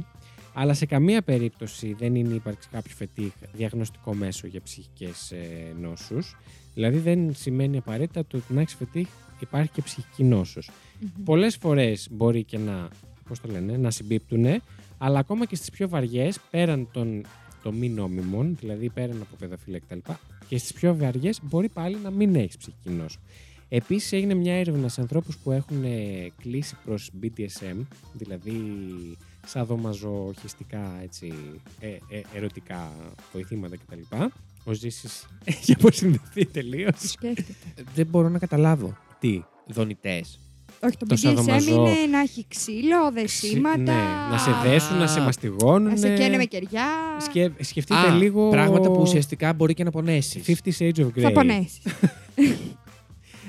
αλλά σε καμία περίπτωση δεν είναι ύπαρξη κάποιο φετίχ διαγνωστικό μέσο για ψυχικές ε, νόσους. Δηλαδή δεν σημαίνει απαραίτητα το ότι να έχεις φετίχ υπάρχει και ψυχική νόσος. Μμμ. Πολλές φορές μπορεί και να, πώς το λένε, να συμπίπτουν, αλλά ακόμα και στις πιο βαριές, πέραν των, των μη νόμιμων, δηλαδή πέραν από παιδοφιλία κτλ. Και στις πιο βαριές μπορεί πάλι να μην έχεις ψυχική νόσο. Επίσης έγινε μια έρευνα σε ανθρώπους που έχουν ε, κλείσει προς BDSM, δηλαδή σαδομαζοχιστικά έτσι, ε, ε, ερωτικά βοηθήματα κτλ. Ο Ζήσης έχει αποσυνδεθεί τελείως. Το σκέφτεται. δεν μπορώ να καταλάβω. Τι, Δονητές. Όχι, το Το BDSM σαδομαζό. είναι να έχει ξύλο, δεσίματα. Ναι, να σε δέσουν, να σε Α, μαστιγώνουν. Να σε καίνε με κεριά. Σκε... Σκεφτείτε λίγο. Πράγματα που ουσιαστικά μπορεί και να πονέσεις. 50 Shades of Grey. Θα πονέσεις.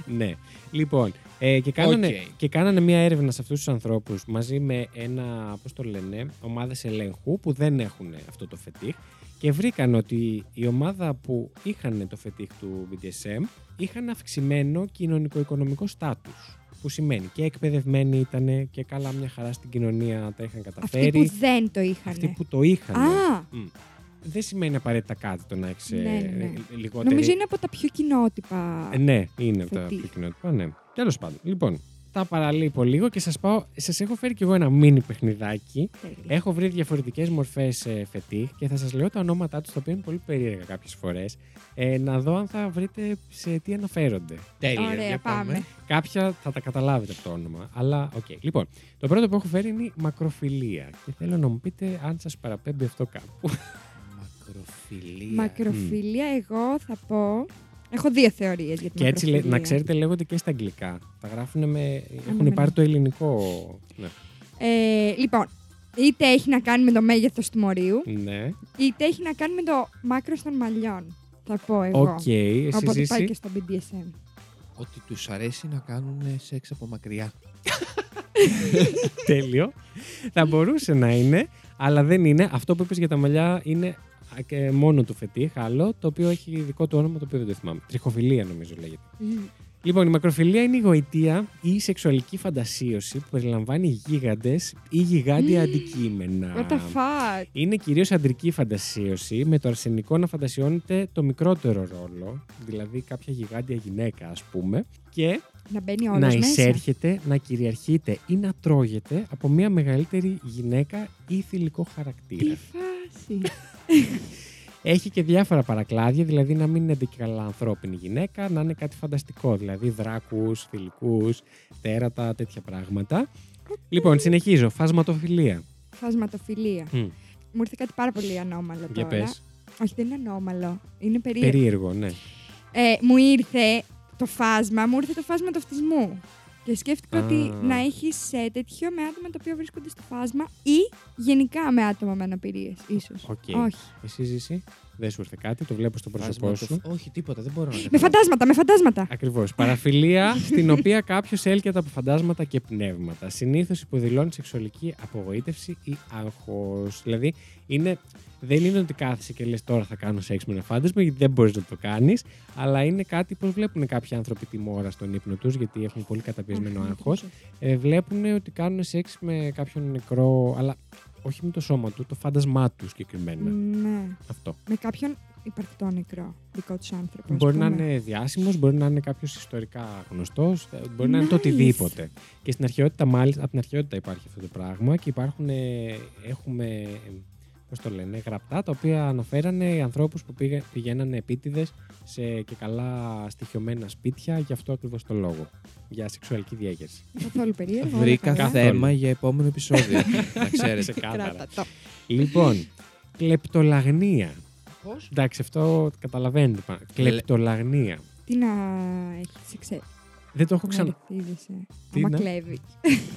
Ναι. Λοιπόν, ε, και, κάνανε, Οκ. και κάνανε μια έρευνα σε αυτούς τους ανθρώπους μαζί με ένα, πώς το λένε, ομάδες ελέγχου που δεν έχουν αυτό το φετίχ και βρήκαν ότι η ομάδα που είχαν το φετίχ του BDSM είχαν αυξημένο κοινωνικο-οικονομικό στάτους. Που σημαίνει και εκπαιδευμένοι ήταν και καλά μια χαρά στην κοινωνία τα είχαν Αυτοί καταφέρει. που δεν το είχαν. Αυτοί που το είχαν. Α, Μμ. δεν σημαίνει απαραίτητα κάτι το να έχεις Ναι, ναι, ναι. λιγότερη. Νομίζω είναι από τα πιο κοινότυπα. Ε, ναι, είναι από τα Φετίχ. πιο κοινότυπα, ναι. Τέλος πάντων. Λοιπόν, τα παραλείπω λίγο και σας πάω. Σας έχω φέρει κι εγώ ένα μίνι παιχνιδάκι. Τέλεια. Έχω βρει διαφορετικές μορφές φετίχ και θα σας λέω τα ονόματά τους, τα οποία είναι πολύ περίεργα κάποιες φορές. Ε, να δω αν θα βρείτε σε τι αναφέρονται. Τέλεια. Ωραία, για πάμε. Κάποια θα τα καταλάβετε από το όνομα. Αλλά οκ. Λοιπόν, το πρώτο που έχω φέρει είναι η μακροφιλία. Και θέλω να μου πείτε αν σας παραπέμπει αυτό κάπου. Μακροφιλία. Μακροφιλία, εγώ θα πω. Έχω δύο θεωρίες για την και έτσι λέ- μακροφιλία. να ξέρετε, λέγονται και στα αγγλικά. Τα γράφουν με. Έχουν ναι. πάρει το ελληνικό. Ναι. Ε, λοιπόν, είτε έχει να κάνει με το μέγεθος του μορίου, ναι. είτε έχει να κάνει με το μάκρος των μαλλιών. Θα πω εγώ. Οκ. Εσύ Οπότε πάει Ζήση. και στο BDSM. Ότι τους αρέσει να κάνουν σεξ από μακριά. Τέλειο. θα μπορούσε να είναι, αλλά δεν είναι. Αυτό που είπες για τα μαλλιά είναι α, και μόνο του φετίχ, άλλο, το οποίο έχει δικό του όνομα, το οποίο δεν το θυμάμαι. Τριχοφιλία νομίζω λέγεται. Λοιπόν, η μακροφιλία είναι η γοητεία ή η σεξουαλική φαντασίωση που περιλαμβάνει γίγαντες ή γιγάντια Μμμ. αντικείμενα. What the fuck; Είναι κυρίως αντρική φαντασίωση, με το αρσενικό να φαντασιώνεται το μικρότερο ρόλο, δηλαδή κάποια γιγάντια γυναίκα ας πούμε, και Να μπαίνει όλος να μέσα. εισέρχεται, να κυριαρχείτε ή να τρώγεται από μια μεγαλύτερη γυναίκα ή θηλυκό Τι χαρακτήρα. φάση. Έχει και διάφορα παρακλάδια, δηλαδή να μην είναι και καλά ανθρώπινη γυναίκα, να είναι κάτι φανταστικό, δηλαδή δράκους, θηλυκούς, τέρατα, τέτοια πράγματα. Λοιπόν, συνεχίζω. Φασματοφιλία. Φασματοφιλία. Μμ, Μου ήρθε κάτι πάρα πολύ ανώμαλο Για τώρα. πες. Όχι, δεν είναι ανώμαλο. Είναι περίεργο. Περίεργο, ναι. Ε, μου ήρθε το φάσμα, μου ήρθε το φάσμα του αυτισμού. Και σκέφτηκα Α. ότι να έχεις τέτοιο με άτομα τα οποία βρίσκονται στο φάσμα ή γενικά με άτομα με αναπηρίες, ίσως. Οκ. Όχι. Εσύ Ζήση. Δεν σου ήρθε κάτι, το βλέπω στο πρόσωπό Φάσμα σου. το- Όχι, τίποτα, δεν μπορώ να Με φαντάσματα, με φαντάσματα. Ακριβώς. Παραφιλία στην οποία κάποιος έλκεται από φαντάσματα και πνεύματα. Συνήθως υποδηλώνει σεξουαλική απογοήτευση ή άγχος. Δηλαδή, είναι, δεν είναι ότι κάθεσαι και λες τώρα θα κάνω σεξ με ένα φάντασμα, γιατί δεν μπορείς να το κάνεις. Αλλά είναι κάτι που βλέπουν κάποιοι άνθρωποι τη μόρα στον ύπνο τους, γιατί έχουν πολύ καταπιεσμένο Αχ, άγχος. Ε, βλέπουν ότι κάνουν σεξ με κάποιον νεκρό, αλλά όχι με το σώμα του, το φάντασμά του συγκεκριμένα. Ναι. Αυτό. Με κάποιον υπαρκτό νεκρό δικό τους άνθρωπο. Μπορεί να είναι διάσημος, μπορεί να είναι κάποιος ιστορικά γνωστός, μπορεί να είναι το Nice. οτιδήποτε. Και στην αρχαιότητα, μάλιστα, από την αρχαιότητα υπάρχει αυτό το πράγμα και υπάρχουν, ε, έχουμε, πώς το λένε, γραπτά τα οποία αναφέρανε ανθρώπους που πήγα, πηγαίνανε επίτηδες σε και καλά στοιχειωμένα σπίτια για αυτό ακριβώς το λόγο. Για σεξουαλική διέγερση. Καθόλου περίεργο. όλα Βρήκα καλά. Καθόλου. θέμα για επόμενο επεισόδιο. να ξέρετε. Ξεκάθαρα. Κράτα το. λοιπόν, κλεπτολαγνία. Πώς; Εντάξει, αυτό καταλαβαίνετε. πα- Κλεπτολαγνία. Τι να έχεις εξέ. Δεν το έχω Να ξανα. ρεθίζεσαι. Τι Άμα να- κλέβει.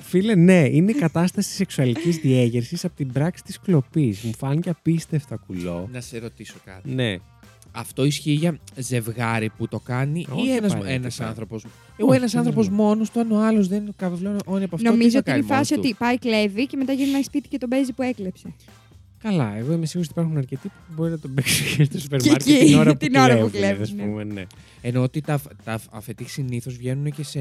Φίλε, ναι, είναι η κατάσταση σεξουαλικής διέγερσης από την πράξη της κλοπής. Μου φάνηκε απίστευτα κουλό. Να σε ρωτήσω κάτι. Ναι. Αυτό ισχύει για ζευγάρι που το κάνει Όχι, ή ένας, απαραίτητα. ένας άνθρωπος; Εγώ Όχι, ένας δεν άνθρωπος είναι. μόνος του, αν ο άλλος δεν καβεβλώνει από αυτό, Νομίζω τι ότι θα είναι η κάνει φάση μόνος ότι πάει κλέβει και μετά γυρνάει σπίτι και τον παίζει που έκλεψε. Καλά, εγώ είμαι σίγουρη ότι υπάρχουν αρκετοί που μπορεί να τον παίξουν και στο σούπερ Και μάρκετ εκεί, την ώρα που την ώρα που κλέβουν, κλέβουν, ας ναι. πούμε, ναι. του. Ενώ ότι τα, τα αφετή συνήθως βγαίνουν και, σε,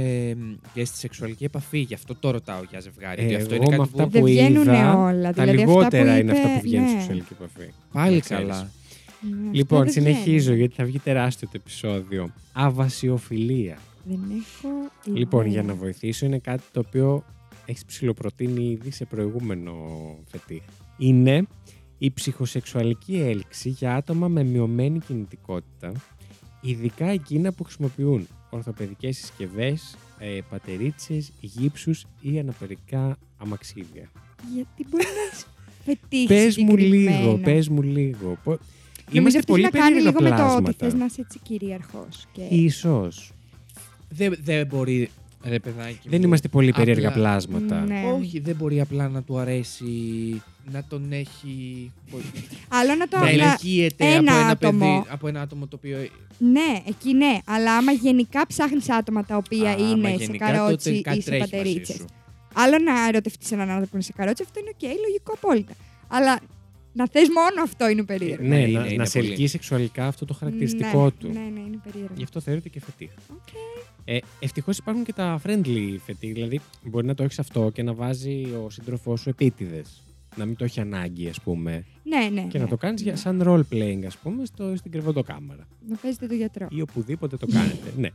και στη σεξουαλική επαφή. Γι' αυτό το ρωτάω για ζευγάρι. Ε, ότι αυτό εγώ είναι με κάτι αυτά που. Δεν που βγαίνουν είδα, όλα. Τα δηλαδή λιγότερα αυτά που είναι αυτά που είπε, βγαίνουν στη ναι. σεξουαλική επαφή. Πάλι Να ξέρεις. καλά. Ναι, αυτά Λοιπόν, δεν συνεχίζω βγαίνουν. γιατί θα βγει τεράστιο το επεισόδιο. Αβασιοφιλία. Δεν έχω. ιδέα. Λοιπόν, για να βοηθήσω, είναι κάτι το οποίο έχεις ψηλοπροτείνει ήδη σε προηγούμενο φετί. Είναι η ψυχοσεξουαλική έλξη για άτομα με μειωμένη κινητικότητα, ειδικά εκείνα που χρησιμοποιούν ορθοπαιδικές συσκευές, ε, πατερίτσες, γύψους ή αναπηρικά αμαξίδια. Γιατί μπορεί να σου πετύχεις. Πες μου λίγο, συγκεκριμένα. πες μου λίγο. Πο- Νομίζω Είμαστε αυτό έχει πολύ να κάνει περίεργα λίγο με το ότι πλάσματα. θες να είσαι έτσι κυρίαρχος. Και... Ίσως. Δεν, δεν μπορεί. Ρε παιδάκι. Δεν μου, είμαστε πολύ περίεργα απλά- πλάσματα. Ναι. Όχι, δεν μπορεί απλά να του αρέσει να τον έχει. Άλλο να το να να- ελκύεται από ένα ένα, άτομο. παιδί, από ένα άτομο το οποίο. Ναι, εκεί ναι. Αλλά άμα γενικά ψάχνεις άτομα τα οποία Άμα είναι σε γενικά, καρότσι τότε κάτι ή σε τρέχει μαζί πατερίτσες. σου. Άλλο να ερωτευτείς έναν άνθρωπο που είναι σε καρότσι, αυτό είναι οκ, λογικό απόλυτα. Αλλά να θες μόνο αυτό είναι περίεργο. Ναι, Ναι, να, είναι- είναι να σε πολύ. ελκύει σεξουαλικά αυτό το χαρακτηριστικό ναι, του. Ναι, ναι, είναι περίεργο. Γι' αυτό θεωρείται και φετίχ. Οκ. Ε, Ευτυχώς υπάρχουν και τα friendly φετίχ. Δηλαδή, μπορεί να το έχεις αυτό και να βάζει ο σύντροφός σου επίτηδες. Να μην το έχει ανάγκη, ας πούμε. Ναι, ναι. Και ναι. να το κάνεις σαν role playing, ας πούμε, στο, στην κρεβατοκάμαρα. Να παίζετε το γιατρό. Ή οπουδήποτε το κάνετε. ναι.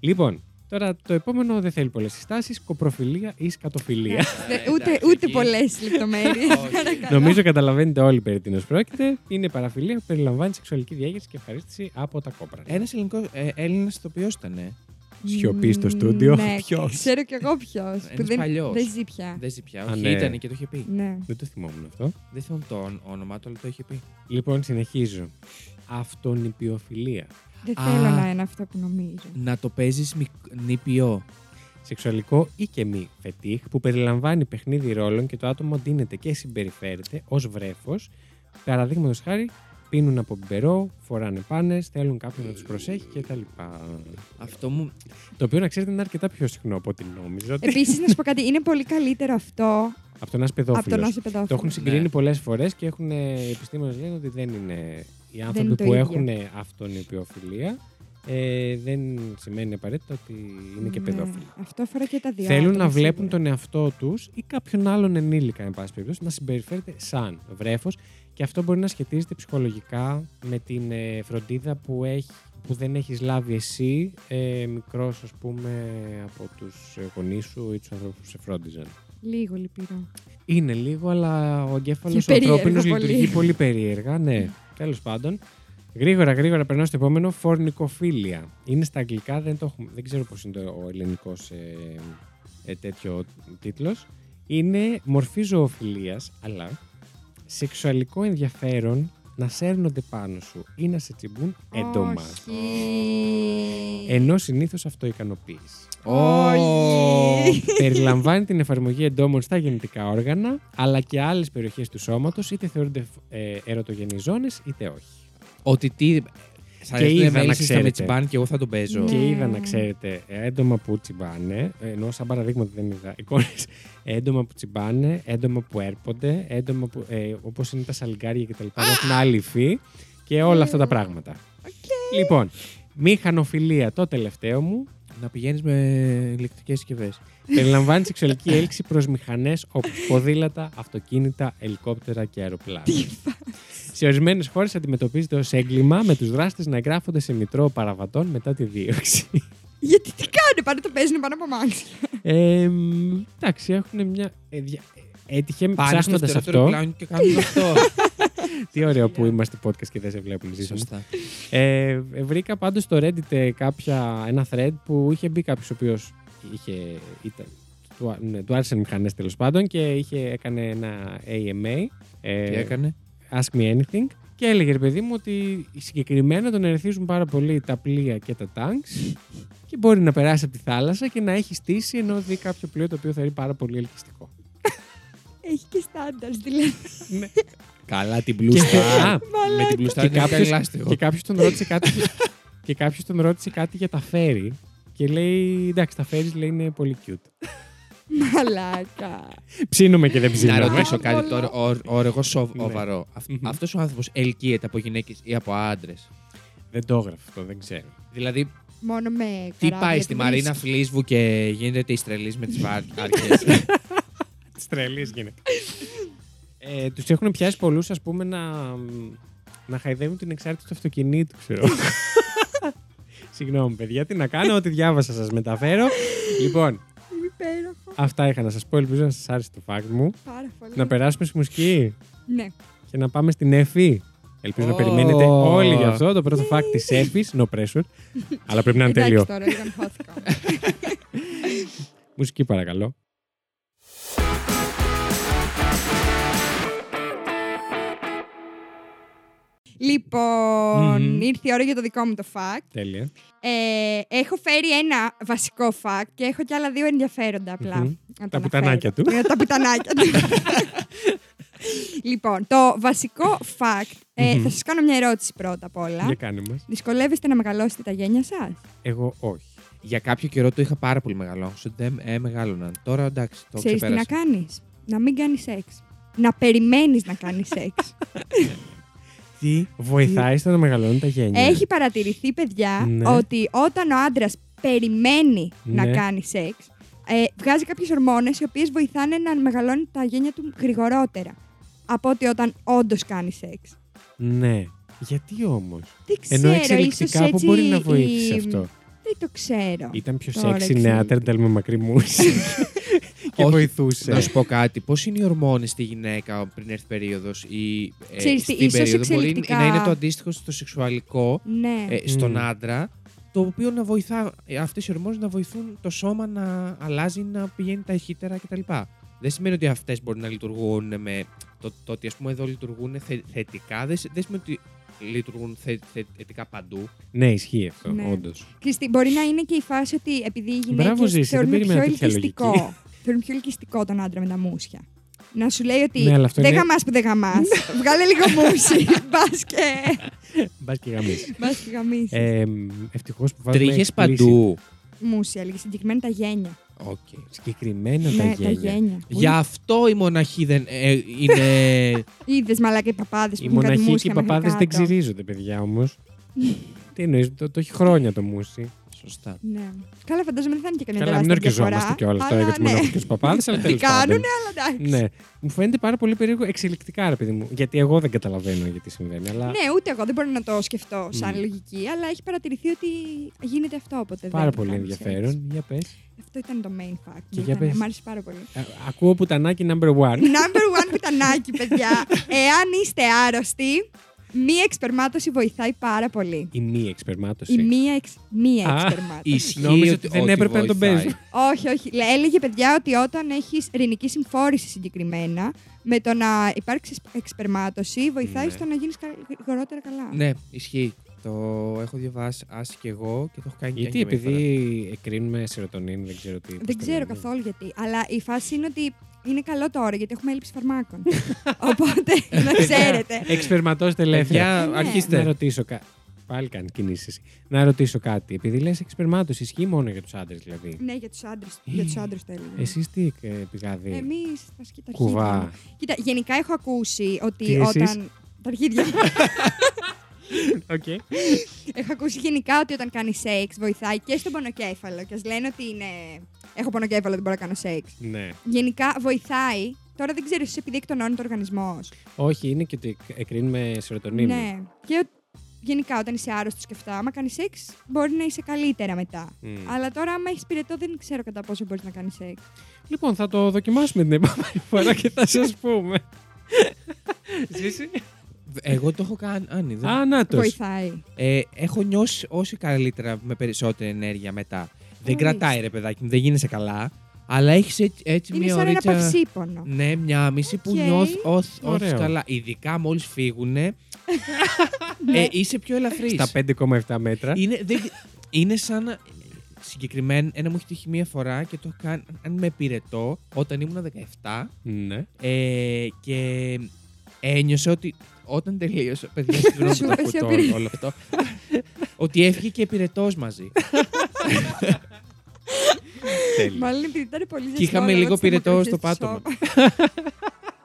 Λοιπόν, τώρα το επόμενο δεν θέλει πολλές συστάσεις. Κοπροφιλία ή σκατοφιλία. Ναι, Ε, ούτε εντάξει, ούτε εκεί. πολλές λεπτομέρειες. Όχι. Νομίζω καταλαβαίνετε όλοι περί τίνος πρόκειται. Είναι παραφιλία που περιλαμβάνει σεξουαλική διέγερση και ευχαρίστηση από τα κόπρα. Ένας ελληνικός ε, Έλληνας ηθοποιός ήταν. Ε. Σιωπής στο στούντιο. Ναι, Ποιος; ξέρω κι εγώ ποιος. Ένας παλιός. Δεν ζει πια. Δεν ζει πια. Α, Όχι, ναι. ήταν και το είχε πει. Ναι. Δεν το θυμόμουν αυτό. Δεν θυμάμαι το όν- όνομά του, αλλά το είχε πει. Λοιπόν, συνεχίζω. Αυτονυπιοφιλία. Δεν Α. θέλω να είναι αυτό που νομίζω. Να το παίζεις νηπιό. Σεξουαλικό ή και μη φετίχ που περιλαμβάνει παιχνίδι ρόλων και το άτομο ντύνεται και συμπεριφέρεται ως βρέφος. Παραδείγματος χάρη, πίνουν από μπερό, φοράνε πάνες, θέλουν κάποιον να τους προσέχει κτλ. Αυτό μου. Το οποίο να ξέρετε είναι αρκετά πιο συχνό από ό,τι νόμιζα. ότι- Επίσης, να σου πω κάτι, είναι πολύ καλύτερο αυτό από το να είσαι από το να παιδόφιλος. είσαι παιδόφιλος. Το έχουν συγκρίνει Ναι. πολλές φορές και έχουν, ε, οι επιστήμονες λένε ότι δεν είναι. Οι άνθρωποι είναι το που ίδιο. έχουν αυτονυπιοφιλία ε, δεν σημαίνει απαραίτητα ότι είναι και Ναι, παιδόφιλοι. Αυτό αφορά και τα δύο. Θέλουν άτομα, να βλέπουν σίγουρα. τον εαυτό τους ή κάποιον άλλον ενήλικα, εν πάση περιπτώσει, να συμπεριφέρεται σαν βρέφος και αυτό μπορεί να σχετίζεται ψυχολογικά με την ε, φροντίδα που, έχει, που δεν έχεις λάβει εσύ ε, μικρός ας πούμε από τους γονείς σου ή τους ανθρώπους που σε φρόντιζαν. Λίγο λυπηρό. Είναι λίγο, αλλά ο εγκέφαλος Και ο ανθρώπινος περίεργο πολύ. λειτουργεί πολύ περίεργα. Ναι, τέλος πάντων. Γρήγορα, γρήγορα περνάω στο επόμενο. Φορνικοφίλια. Είναι στα αγγλικά, δεν, το έχουμε, δεν ξέρω πώς είναι το, ο ελληνικός ε, ε, τέτοιο τίτλος. Είναι μορφή ζωοφιλίας, αλλά σεξουαλικό ενδιαφέρον να σέρνονται πάνω σου ή να σε τσιμπούν έντομα. Όχι. Ενώ συνήθως αυτοικανοποίηση. Όχι. Περιλαμβάνει την εφαρμογή εντόμων στα γεννητικά όργανα, αλλά και άλλες περιοχές του σώματος, είτε θεωρούνται ε, ερωτογενεί ζώνε, είτε όχι. Ότι τι. Θα Και έρθουν είδα να μέλισσε στα ξέρετε. μετσιμπάν και εγώ θα τον παίζω. Ναι. Και είδα να ξέρετε έντομα που τσιμπάνε, ενώ σαν παραδείγματα δεν είδα εικόνες. Έντομα που τσιμπάνε, έντομα που έρπονται, έντομα που, ε, όπως είναι τα σαλιγκάρια κτλ. που έχουν άλλη υφή και όλα αυτά τα πράγματα. Λοιπόν, μηχανοφιλία, το τελευταίο μου, Να πηγαίνεις με ηλεκτρικές συσκευές. περιλαμβάνει σεξουαλική έλξη προς μηχανές όπως ποδήλατα, αυτοκίνητα, ελικόπτερα και αεροπλάνα. σε ορισμένες χώρες αντιμετωπίζεται ως έγκλημα με τους δράστες να εγγράφονται σε μητρό παραβατών μετά τη δίωξη. Γιατί τι κάνουν, πάντα το παίζουν πάνω από μάξι. Ε, μ, εντάξει, έχουν μια. Ε, δια- ε, έτυχε Πάνε στο ψάχνοντας φτερότερο αυτό. πλάνο και κάνουν αυτό. Τι ωραίο που είμαστε podcast και δεν σε βλέπουν εσύ. Σωστά. Ε, ε, βρήκα πάντως στο Reddit ε, κάποια, ένα thread που είχε μπει κάποιος ο οποίος είχε. Ήταν, του, α- ναι, του άρεσαν οι μηχανές τέλος πάντων και είχε, έκανε ένα AMA. Ε, Τι έκανε; Ask me anything. Και έλεγε ρε παιδί μου ότι συγκεκριμένα τον ερεθίζουν πάρα πολύ τα πλοία και τα tanks και μπορεί να περάσει από τη θάλασσα και να έχει στήσει ενώ δει κάποιο πλοίο το οποίο θεωρεί πάρα πολύ ελκυστικό. Έχει και στάνταρ δηλαδή. Ναι. Καλά την Και- Blue Star. Α, Με την Blue Star Και είναι κάποιος- κάποιο λάστιχο. και κάποιος τον ρώτησε κάτι. και κάποιος τον ρώτησε κάτι για τα φέρι. Και λέει: Εντάξει, τα φέρις λέει είναι πολύ cute. Μαλάκα. Ψήνουμε και δεν Να ψήνουμε. ρωτήσω Πάρα κάτι πολλά. τώρα, όρεγο Ναι. σοβαρό. Μμμ. Αυτός ο άνθρωπος ελκύεται από γυναίκες ή από άντρες; Δεν το έγραφε αυτό, δεν ξέρω. Δηλαδή, Μόνο με τι καράβια πάει του στη Μαρίνα βρίσκει. Φλίσβου και γίνεται ιστρελή με τις βάρκε. Τι τρελή γίνεται. ε, τους έχουν πιάσει πολλούς, ας πούμε, να, να χαϊδεύουν την εξάρτηση του αυτοκινήτου, ξέρω. Συγγνώμη, παιδιά, τι να κάνω, ό,τι διάβασα σας μεταφέρω. λοιπόν, Είμαι υπέροχο. αυτά είχα να σας πω. Ελπίζω να σας άρεσε το fact μου. Πάρα πολύ. Να περάσουμε στη μουσική Ναι. και να πάμε στην Εφη. Ελπίζω να Ω. περιμένετε όλοι γι' αυτό. Το πρώτο fact της Εφη, no pressure. αλλά πρέπει να είναι τέλειο. Εντάξει τώρα, ήταν χώθηκα. Μουσική, παρακαλώ. Λοιπόν, Μμμ. ήρθε η ώρα για το δικό μου το fact. Τέλεια. Ε, έχω φέρει ένα βασικό fact και έχω κι άλλα δύο ενδιαφέροντα απλά. Μμμ. να Τα αναφέρω. πουτανάκια του. Ε, τα πουτανάκια του. λοιπόν, το βασικό fact. Ε, Μμμ. θα σας κάνω μια ερώτηση πρώτα απ' όλα. Για κάνε μας. Δυσκολεύεστε να μεγαλώσετε τα γένια σας; Εγώ όχι. Για κάποιο καιρό το είχα πάρα πολύ μεγάλο. Ότι δεν ε, μεγάλωναν. Τώρα εντάξει, το Ξέρεις τι να ξεπέρασα. κάνεις; Να μην κάνεις σεξ. Να περιμένεις να κάνεις σεξ. Τι βοηθάει στο να μεγαλώνει τα γένια. Έχει παρατηρηθεί, παιδιά, Ναι. ότι όταν ο άντρας περιμένει να Ναι. κάνει σεξ, ε, βγάζει κάποιες ορμόνες οι οποίες βοηθάνε να μεγαλώνει τα γένια του γρηγορότερα. από ότι όταν όντως κάνει σεξ. Ναι. Γιατί όμως; Δεν ξέρω, Ενώ ίσως εξελικτικά που έτσι μπορεί να βοήθησε η- αυτό. Δεν το ξέρω. Ήταν πιο Τώρα σεξι νέα εξελίχθηκε. τέρνταλ με μακρύ μουσι. και Όχι, βοηθούσε. Να σου πω κάτι. Πώς είναι οι ορμόνες στη γυναίκα πριν έρθει περίοδος ή ε, Ξέρεις τι, στην ίσως περίοδο; Μπορεί εξελικτικά- να είναι το αντίστοιχο στο σεξουαλικό Ναι. ε, στον Μμ. άντρα, το οποίο να βοηθά, ε, αυτές οι ορμόνες να βοηθούν το σώμα να αλλάζει, να πηγαίνει ταχύτερα κτλ. Δεν σημαίνει ότι αυτές μπορεί να λειτουργούν με το, το ότι ας πούμε εδώ λειτουργούν θε, θετικά, δεν, σ- δεν σημαίνει ότι λειτουργούν θε, θε- θετικά παντού. Ναι, ισχύει αυτό, Ναι. όντως. Ξέρεις τι, μπορεί να είναι και η φάση ότι επειδή οι Μπράβο, γυναίκε Ζήση, δεν θεωρούν πιο περίμενα τέτοια ελκυστικό. Λογική. Θεωρούν πιο ελκυστικό τον άντρα με τα μουσια. Να σου λέει ότι Ναι, αλλά αυτό δεν είναι- γαμάς που δεν γαμάς. Βγάλε λίγο μουσι. Μπας και. Μπας και γαμίσεις. Μπας και γαμίσεις. Ε, Ευτυχώς που βάζουμε Τρίχες εκπλήσεις. παντού. Μούσια, λίγη συγκεκριμένα τα γένια. Οκ. Συγκεκριμένα ναι, τα τα γένια. γένια. Γι' αυτό οι μοναχοί δεν ε, είναι... Είδες μαλάκα οι παπάδες που Οι έχουν κάτι μοναχοί και μούσια οι μέχρι παπάδες δεν κάτω. ξυρίζονται, παιδιά όμως. Τι εννοείς, το, το έχει χρόνια το μούσι. Σωστά. Ναι. Καλά, φαντάζομαι δεν θα είναι και καμιά Καλά, μην τεράστια ορκιζόμαστε διαφορά, κιόλας τώρα για αλλά του ναι. μοναχού και του παπάδε, αλλά Τι τέλος πάντων. κάνουνε, αλλά εντάξει. Ναι. Μου φαίνεται πάρα πολύ περίεργο εξελικτικά, ρε παιδί μου. Γιατί εγώ δεν καταλαβαίνω γιατί συμβαίνει. Αλλά Ναι, ούτε εγώ δεν μπορώ να το σκεφτώ σαν Μμ. λογική, αλλά έχει παρατηρηθεί ότι γίνεται αυτό όποτε πάρα δεν πολύ κάνεις ενδιαφέρον. σεξ. Για πες. Αυτό ήταν το main fact. Και μου, για ήταν- πες. Μ' άρεσε πάρα πολύ. Α, Ακούω πουτανάκι number one. Number one πουτανάκι, παιδιά. Εάν είστε άρρωστοι, μία εξπερμάτωση βοηθάει πάρα πολύ. Η μη εξπερμάτωση. Η μία, εξ... μία Α, εξπερμάτωση. Ισχύει Νόμιζα ότι δεν έπρεπε να τον βοηθάει. παίζουμε. Όχι, όχι. Λέ- Έλεγε παιδιά ότι όταν έχεις ρηνική συμφόρηση συγκεκριμένα, με το να υπάρξει εξπερμάτωση, βοηθάει Ναι. στο να γίνεις γρηγορότερα καλά. Ναι, ισχύει. Το έχω διαβάσει άσει και εγώ και το έχω κάνει και Γιατί μια φορά. επειδή εκρίνουμε σερωτονίνη, δεν ξέρω τι. πώς Δεν το ξέρω λένε. καθόλου γιατί. Αλλά η φάση είναι ότι είναι καλό τώρα γιατί έχουμε έλλειψη φαρμάκων. Οπότε να ξέρετε. Εξπερματώστε ελεύθερα. Παιδιά, Ναι. Να αρχίστε. ρωτήσω κάτι. Πάλι κάνει κινήσεις. Να ρωτήσω κάτι. Επειδή λες εξπερμάτωση, ισχύει μόνο για τους άντρες δηλαδή; ναι, για τους άντρες για τους άντρες το έλεγα. Εσείς τι ε, πηγάδι; Εμείς τα σκητά Κουβά. Κοίτα, γενικά έχω ακούσει ότι Τι, εσείς; όταν. Τα αρχίδια. Οκ. έχω ακούσει γενικά ότι όταν κάνεις σεξ βοηθάει και στον πονοκέφαλο. Και ας λένε ότι είναι. Έχω πονοκέφαλο, δεν μπορώ να κάνω σεξ. Ναι. Γενικά βοηθάει. Τώρα δεν ξέρω, ίσως επειδή εκτονώνει ο οργανισμός. Όχι, είναι και ότι εκκρίνουμε σεροτονίνη. Ναι. Και ο- γενικά όταν είσαι άρρωστος και αυτά, άμα κάνεις σεξ, μπορεί να είσαι καλύτερα μετά. Μμ. Αλλά τώρα, άμα έχεις πυρετό, δεν ξέρω κατά πόσο μπορείς να κάνεις σεξ. Λοιπόν, θα το δοκιμάσουμε την επόμενη φορά και θα σας πούμε. Ζήση. Εγώ το έχω κάνει. Άννη, δεν- Α, να το. Βοηθάει. Ε, έχω νιώσει όσοι καλύτερα με περισσότερη ενέργεια μετά. Δεν Ορίστε. κρατάει ρε παιδάκι μου, δεν γίνεσαι καλά. Αλλά έχεις έτσι, έτσι Είναι μια σαν ένα ωρίτσα. παυσίπονο. Ναι, μια μισή που Οκ. νιώθει Ωραίο. καλά. Ειδικά μόλις φύγουνε. ε, είσαι πιο ελαφρύς. Στα 5,7 μέτρα. Είναι, δεν- είναι σαν. Συγκεκριμένα, ένα μου έχει τύχει μία φορά και το έχω κάνει με πυρετό όταν ήμουν 17 Ναι. ε, και ένιωσα ότι όταν τελείωσε. Παιδιά, συγγνώμη Σου που το έπεσε ο ακούω πυρετός. όλο αυτό. ότι έφυγε και πυρετό μαζί. Τέλεια. Μάλλον επειδή ήταν πολύ ζεστό. Και είχαμε λόγω λίγο της πυρετό θερμοκρασίας στο του πάτωμα. σώμα-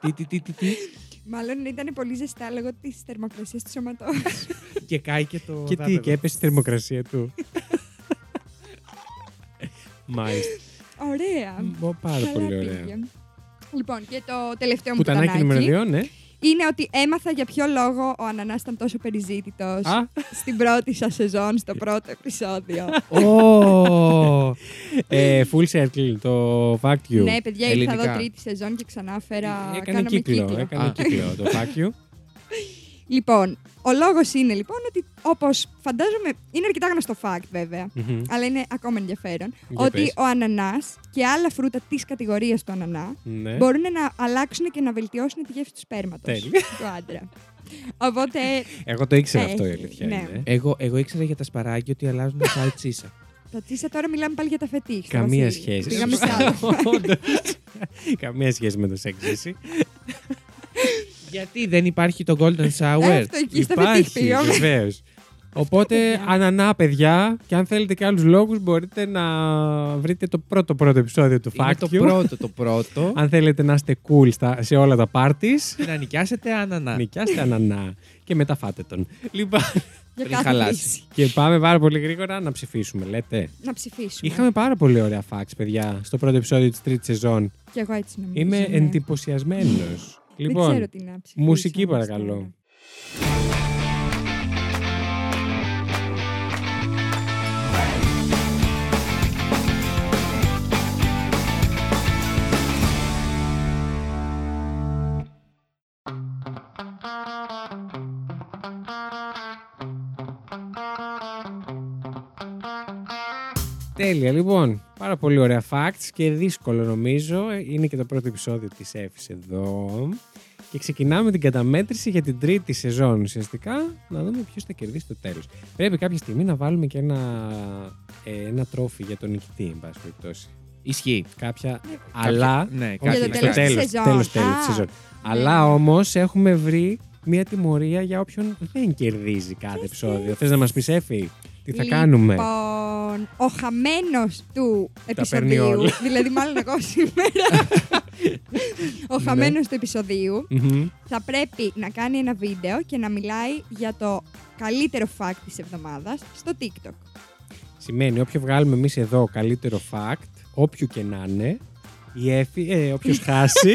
τι, τι, τι, τι, τι. Μάλλον ήταν πολύ ζεστά λόγω της θερμοκρασίας του σώματός. και κάει και το. Και τι, δάπεδο. και έπεσε η θερμοκρασία του. Μάλιστα. Ωραία. Μπο, Πάρα Καλά πολύ ωραία. πήγε. Λοιπόν, και το τελευταίο μου Πουτανάκι νούμερο πουτανάκι 2, ναι. Είναι ότι έμαθα για ποιο λόγο ο Ανανάς ήταν τόσο περιζήτητος Α, στην πρώτη σας σεζόν, στο πρώτο επεισόδιο. Ω, ε, full circle, το fact you. ναι, παιδιά, ήρθα Ελληνικά. εδώ τρίτη σεζόν και ξανά φέρα. Έκανε κάναμε κύκλο, έκανε Α. κύκλο το fact you. Λοιπόν, ο λόγος είναι λοιπόν ότι όπως φαντάζομαι, είναι αρκετά γνωστό fact βέβαια, Μμμ. αλλά είναι ακόμα ενδιαφέρον, Για ότι πες. ο ανανάς και άλλα φρούτα της κατηγορίας του ανανά Ναι. μπορούν να αλλάξουν και να βελτιώσουν τη γεύση του σπέρματος Τέλεια. του άντρα. Οπότε, Εγώ το ήξερα αυτό η Έχει, αλήθεια ναι. είναι. εγώ, εγώ ήξερα για τα σπαράγγια ότι αλλάζουν τα τσίσα. τα τσίσα τώρα μιλάμε πάλι για τα φετίχ. Καμία Βασίλη. σχέση. Πήγαμε σε άλλο. Όντως. Καμία σχέση με το σεξ. εσύ. Γιατί δεν υπάρχει το golden shower; Αυτό εκεί στα φετίχ Υπάρχει, πήγαμε. βεβαίως. Οπότε, παιδιά. ανανά, παιδιά, και αν θέλετε και άλλους λόγους, μπορείτε να βρείτε το πρώτο πρώτο επεισόδιο του Είναι Fact το You. πρώτο το πρώτο. Αν θέλετε να είστε cool στα, σε όλα τα parties, και να νοικιάσετε ανανά. νοικιάστε ανανά και μετά φάτε τον. Λοιπόν, Για Πριν κάθε χαλάσει. χρήση. και πάμε πάρα πολύ γρήγορα να ψηφίσουμε, λέτε. Να ψηφίσουμε. Είχαμε πάρα πολύ ωραία facts, παιδιά, στο πρώτο επεισόδιο της τρίτης σεζόν. Και εγώ έτσι νομίζω. Είμαι ναι. εντυπωσιασμένος. Δεν Λοιπόν, ξέρω τι να ψηφίσω. μουσική όμως παρακαλώ. Τέλεια, λοιπόν. Πάρα πολύ ωραία facts και δύσκολο νομίζω. Είναι και το πρώτο επεισόδιο της ΕΦΙΣ εδώ. Και ξεκινάμε την καταμέτρηση για την τρίτη σεζόν ουσιαστικά. Να δούμε ποιος θα κερδίσει το τέλος. Πρέπει κάποια στιγμή να βάλουμε και ένα, ε, ένα τρόφι για τον νικητή, εν πάση περιπτώσει. Ισχύει. Κάποια... Ναι. Αλλά... Ναι, Για κάτι το στο τέλος της τέλος, σεζόν. τέλος, τέλος της Α, σεζόν. ναι. Αλλά όμως έχουμε βρει μια τιμωρία για όποιον δεν κερδίζει κάθε επεισόδιο. Θες να μας πεις, Εφη, τι θα κάνουμε; Λοιπόν, ο χαμένος του παίρνει επεισοδίου, όλα. δηλαδή μάλλον εγώ σήμερα, ο Ναι. χαμένος του επεισοδίου Μμμ. θα πρέπει να κάνει ένα βίντεο και να μιλάει για το καλύτερο fact της εβδομάδας στο TikTok. Σημαίνει όποιο βγάλουμε εμείς εδώ καλύτερο fact, όποιο και να είναι, η Εφη, ε, όποιος χάσει,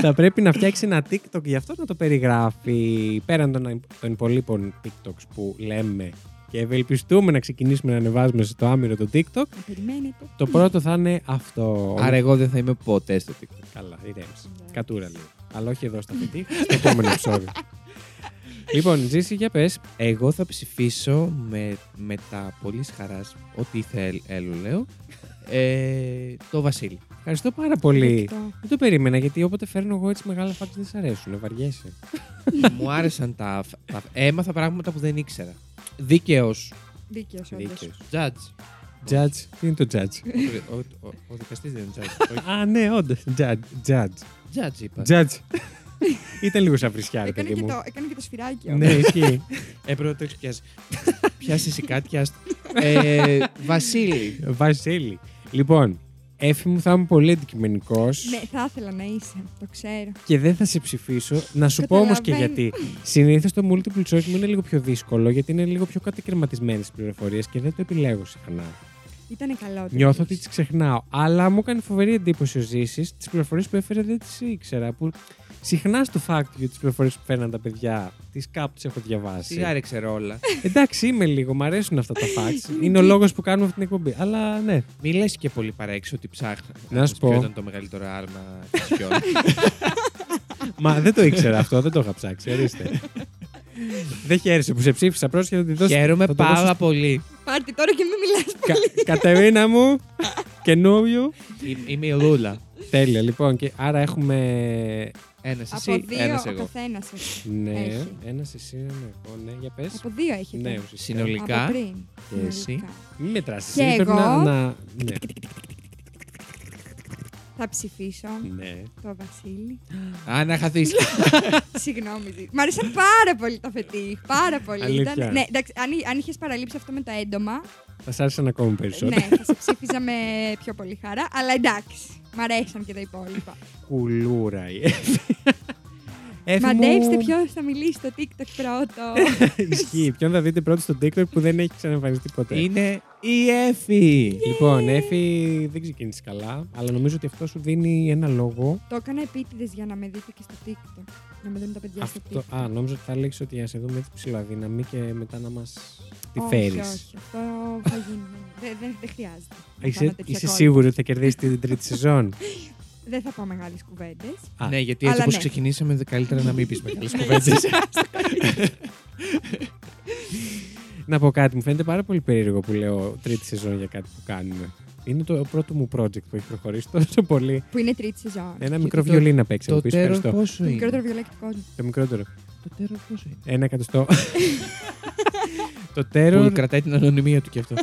θα πρέπει να φτιάξει ένα TikTok γι' αυτό να το περιγράφει πέραν των, των υπολείπων TikToks που λέμε και ευελπιστούμε να ξεκινήσουμε να ανεβάζουμε στο άμυρο το TikTok. Να περιμένετε. Το πρώτο θα είναι αυτό. Άρα εγώ δεν θα είμαι ποτέ στο TikTok. Καλά, ηρέμησε. Εντάξει. Κατούρα λίγο. Αλλά όχι εδώ στα φετή, στο επόμενο επεισόδιο. λοιπόν, Τζίση, για πες. Εγώ θα ψηφίσω με, με τα πολύ χαράς ό,τι θέλω λέω ε, το Βασίλη. Ευχαριστώ πάρα πολύ. Δεκτό. Δεν το περίμενα γιατί όποτε φέρνω εγώ έτσι μεγάλα facts δεν σ' αρέσουν. Βαριέσαι. Μου άρεσαν τα, τα... Έμαθα πράγματα που δεν ήξερα. Δίκαιος. Δίκαιος όντως. Δίκαιος. Judge. Judge. Τι είναι το judge; ο, ο, ο, ο δικαστής δεν είναι judge. Όχι. Α, ναι, όντως. Judge. Judge. Judge είπα. Judge. Ήταν λίγο σαν φρυσκιά, ρε Έκανε παιδί και, μου. το, έκανε και το σφυράκι. Ναι, ισχύει. Έπρεπε να το έχεις πιάσει. Πιάσεις εσύ κάτι, πιάσ' το. ε, Βασίλη. Βασίλη. Λοιπόν, Έφη μου θα είμαι πολύ αντικειμενικός Ναι, θα ήθελα να είσαι, το ξέρω. και δεν θα σε ψηφίσω. Να σου πω όμως και Καταλαβαίνω. γιατί. Συνήθως το multiple choice μου είναι λίγο πιο δύσκολο γιατί είναι λίγο πιο κατακαιρματισμένες τις πληροφορίες και δεν το επιλέγω συχνά. Ήτανε καλό. το Νιώθω ότι είπες. τις ξεχνάω. Αλλά μου έκανε φοβερή εντύπωση ο Ζήσης. Τις πληροφορίες που έφερε δεν τις ήξερα. Που συχνά στο fact για τις πληροφορίες που φέρναν τα παιδιά, τις κάπου τις έχω διαβάσει. Σιγά ρέξε ρόλα. Εντάξει, είμαι λίγο, μου αρέσουν αυτά τα facts. Είναι Είναι ο και- λόγος που κάνουμε αυτή την εκπομπή. Αλλά ναι. Μη λες και πολύ παρέξω ότι ψάχνα. Να σου πω. Ποιο ήταν το μεγαλύτερο άρμα της Φιόν. Μα δεν το ήξερα αυτό, δεν το είχα ψάξει. Ορίστε. δεν χαίρεσαι που σε ψήφισα πρόσχετα να τη δώσω. Χαίρομαι θα το δώσω πάρα πολύ. Πάρτι τώρα και μην μιλάς Κα- Κατερίνα μου, καινούριου. Εί- Είμαι η Λούλα. Τέλεια, λοιπόν. Και άρα έχουμε. Ένας Από εσύ, δύο ένας ο εγώ. καθένας. Ναι, Έχει. ένας εσύ, ένα εγώ. Ναι, για πες. Από δύο έχετε. Ναι, ουσιαστικά. Συνολικά. Από πριν. Και εσύ. Συνολικά. Μην μετράς. Και εσύ, πρέπει εγώ. να. να... Ναι. Θα ψηφίσω ναι. το Βασίλη. Α, να χαθείς. Συγγνώμη. Ζή. Μ' άρεσαν πάρα πολύ τα φετί. Πάρα πολύ. Αλήθεια. ναι, εντάξει, αν, αν είχες παραλείψει αυτό με το έντομα, Θα σ' άρεσαν ακόμη περισσότερο. ναι, θα σε ψήφιζα με πιο πολύ χαρά. Αλλά εντάξει, μ' αρέσαν και τα υπόλοιπα. Κουλούρα η Εύη. Εύη μου- Μαντέψτε ποιος θα μιλήσει στο TikTok πρώτο; Ισχύει. Ποιον θα δείτε πρώτο στο TikTok που δεν έχει ξαναεμφανιστεί ποτέ; Είναι η Εφη. Λοιπόν, Εφη δεν ξεκίνησες καλά, αλλά νομίζω ότι αυτό σου δίνει ένα λόγο. το έκανα επίτηδες για να με δείτε και στο TikTok. Να με δουν τα παιδιά στο Αυτό, TikTok. α, νόμιζα ότι θα έλεγες ότι να σε δούμε έτσι ψηλαδύναμη και μετά να μας τη όχι, φέρεις. όχι, αυτό θα γίνει. Δεν δεν- δεν χρειάζεται. να Είσαι, κάνω τέτοια είσαι κόλπα. σίγουρη ότι θα κερδίσει την τρίτη σεζόν; Δεν θα πω μεγάλες κουβέντες. Α, Ναι, γιατί έτσι Αλλά όπως ναι. ξεκινήσαμε, δε- καλύτερα να μην πεις μεγάλες κουβέντες. Να πω κάτι, μου φαίνεται πάρα πολύ περίεργο που λέω τρίτη σεζόν για κάτι που κάνουμε. Είναι το πρώτο μου project που έχει προχωρήσει τόσο πολύ. Που είναι τρίτη σεζόν. Ένα Και μικρό το- βιολί να παίξει. Το να πεις terror ευχαριστώ. πόσο Το είναι. μικρότερο βιολάκι του κόσμου. Το μικρότερο. Το terror πόσο είναι; Ένα εκατοστό. το Που terror, κρατάει την ανωνυμία του και αυτό.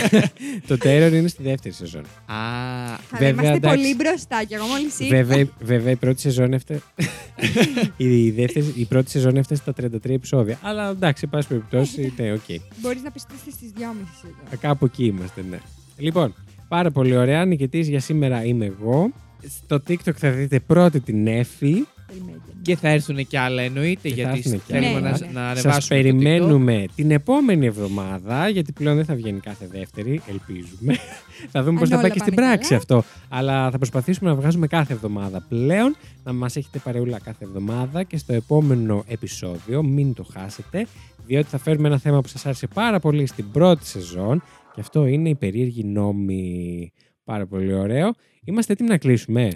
το terror είναι στη δεύτερη σεζόν. Α, Αλλά Βέβαια, είμαστε εντάξει. πολύ μπροστά και εγώ μόλις ήρθα. Βέβαια, βέβαια η πρώτη σεζόν έφτασε. η, δεύτερη, η πρώτη σεζόν έφτασε στα 33 επεισόδια. Αλλά εντάξει, εν πάση περιπτώσει, ναι, οκ. Μπορείς να πεις ότι είστε στις 2.30 σεζόν. Α, Κάπου εκεί είμαστε, ναι. Λοιπόν, πάρα πολύ ωραία. Νικητής για σήμερα είμαι εγώ. Στο TikTok θα δείτε πρώτη την Εφη Περιμένετε. Και θα έρθουν κι άλλα εννοείται, Και θα γιατί έρθουν κι θέλουμε άλλα. να, Ναι, ναι. να ανεβάσουμε. Σας το περιμένουμε την επόμενη εβδομάδα, γιατί πλέον δεν θα βγαίνει κάθε δεύτερη, ελπίζουμε. θα δούμε πώς Αν θα πάει όλα και στην πάνε πράξη καλά. αυτό. Αλλά θα προσπαθήσουμε να βγάζουμε κάθε εβδομάδα πλέον, να μας έχετε παρεούλα κάθε εβδομάδα και στο επόμενο επεισόδιο, μην το χάσετε, διότι θα φέρουμε ένα θέμα που σας άρεσε πάρα πολύ στην πρώτη σεζόν και αυτό είναι η περίεργη νόμη. Πάρα πολύ ωραίο. Είμαστε έτοιμοι να κλείσουμε.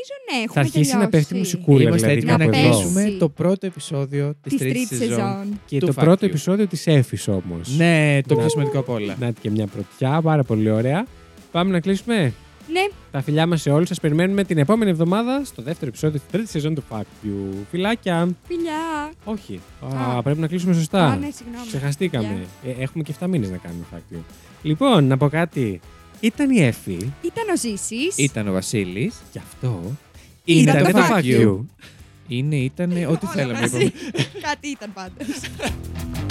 Νομίζω ναι, έχουμε Θα αρχίσει να τελειώσει. πέφτει μουσικούλα Είμαστε δηλαδή έτοιμοι να κάπου εδώ. πέσει. κλείσουμε το πρώτο επεισόδιο της Της τρίτης τρίτης σεζόν. σεζόν. Και του το Fact πρώτο You. επεισόδιο της Έφης όμως. Ναι, το Να- πιο σημαντικό απ' όλα. Να και μια πρωτιά, πάρα πολύ ωραία. Πάμε να κλείσουμε. Ναι, Τα φιλιά μας σε όλους. Σας περιμένουμε την επόμενη εβδομάδα στο δεύτερο επεισόδιο της τρίτης σεζόν του Fact You. Φιλάκια. φιλιά. Όχι. Α, Α. πρέπει να κλείσουμε σωστά. Α, ναι, συγγνώμη. Ξεχαστήκαμε. Ε, έχουμε και 7 μήνες να κάνουμε Fact You. Λοιπόν, να πω κάτι. Ήταν η Εφη. Ήταν ο Ζήσης. Ήταν ο Βασίλης. Γι' αυτό. Ήταν ήταν το το Fact Fact You. You. Είναι, ήταν ό,τι Όλα θέλαμε. μαζί. είπαμε. Κάτι ήταν πάντως.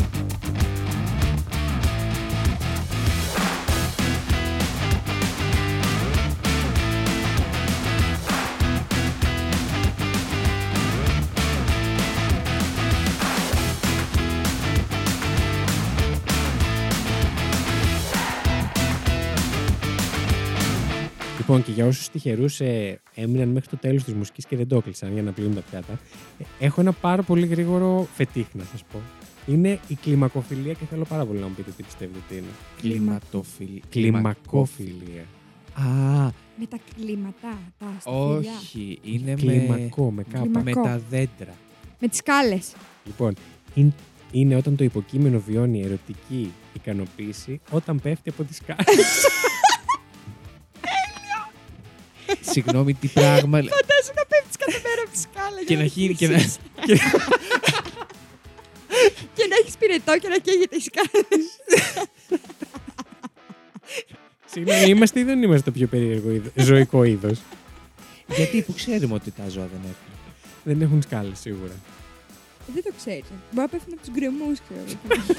Λοιπόν, και για όσους τυχερούς ε, έμειναν μέχρι το τέλος της μουσικής και δεν το έκλεισαν για να πλύνουν τα πιάτα, ε, έχω ένα πάρα πολύ γρήγορο φετίχ να σας πω. Είναι η κλιμακοφιλία και θέλω πάρα πολύ να μου πείτε τι πιστεύετε ότι είναι. Κλιματοφιλ. Κλιμακοφιλία. Α, Με τα κλίματα, τα σταφυλιά. όχι. Είναι με, Κλιμακό, με κάπα. Κλιμα- με Κλιμακό. τα δέντρα. Με τις σκάλες. Λοιπόν, είναι, είναι όταν το υποκείμενο βιώνει ερωτική ικανοποίηση όταν πέφτει από τη σκάλα. Συγγνώμη, τι πράγμα. Φαντάζομαι να πέφτεις κάθε μέρα από τη σκάλα. και για να γίνει. Και να... χύσεις. Και να έχεις πυρετό και να καίγεται η σκάλα. Συγγνώμη, είμαστε ή δεν είμαστε το πιο περίεργο είδο- ζωικό είδος; Γιατί που ξέρουμε ότι τα ζώα δεν έχουν. δεν έχουν σκάλες σίγουρα. Δεν το ξέρεις. Μπορεί να πέφτουν από τους γκρεμούς, ξέρω. εγώ.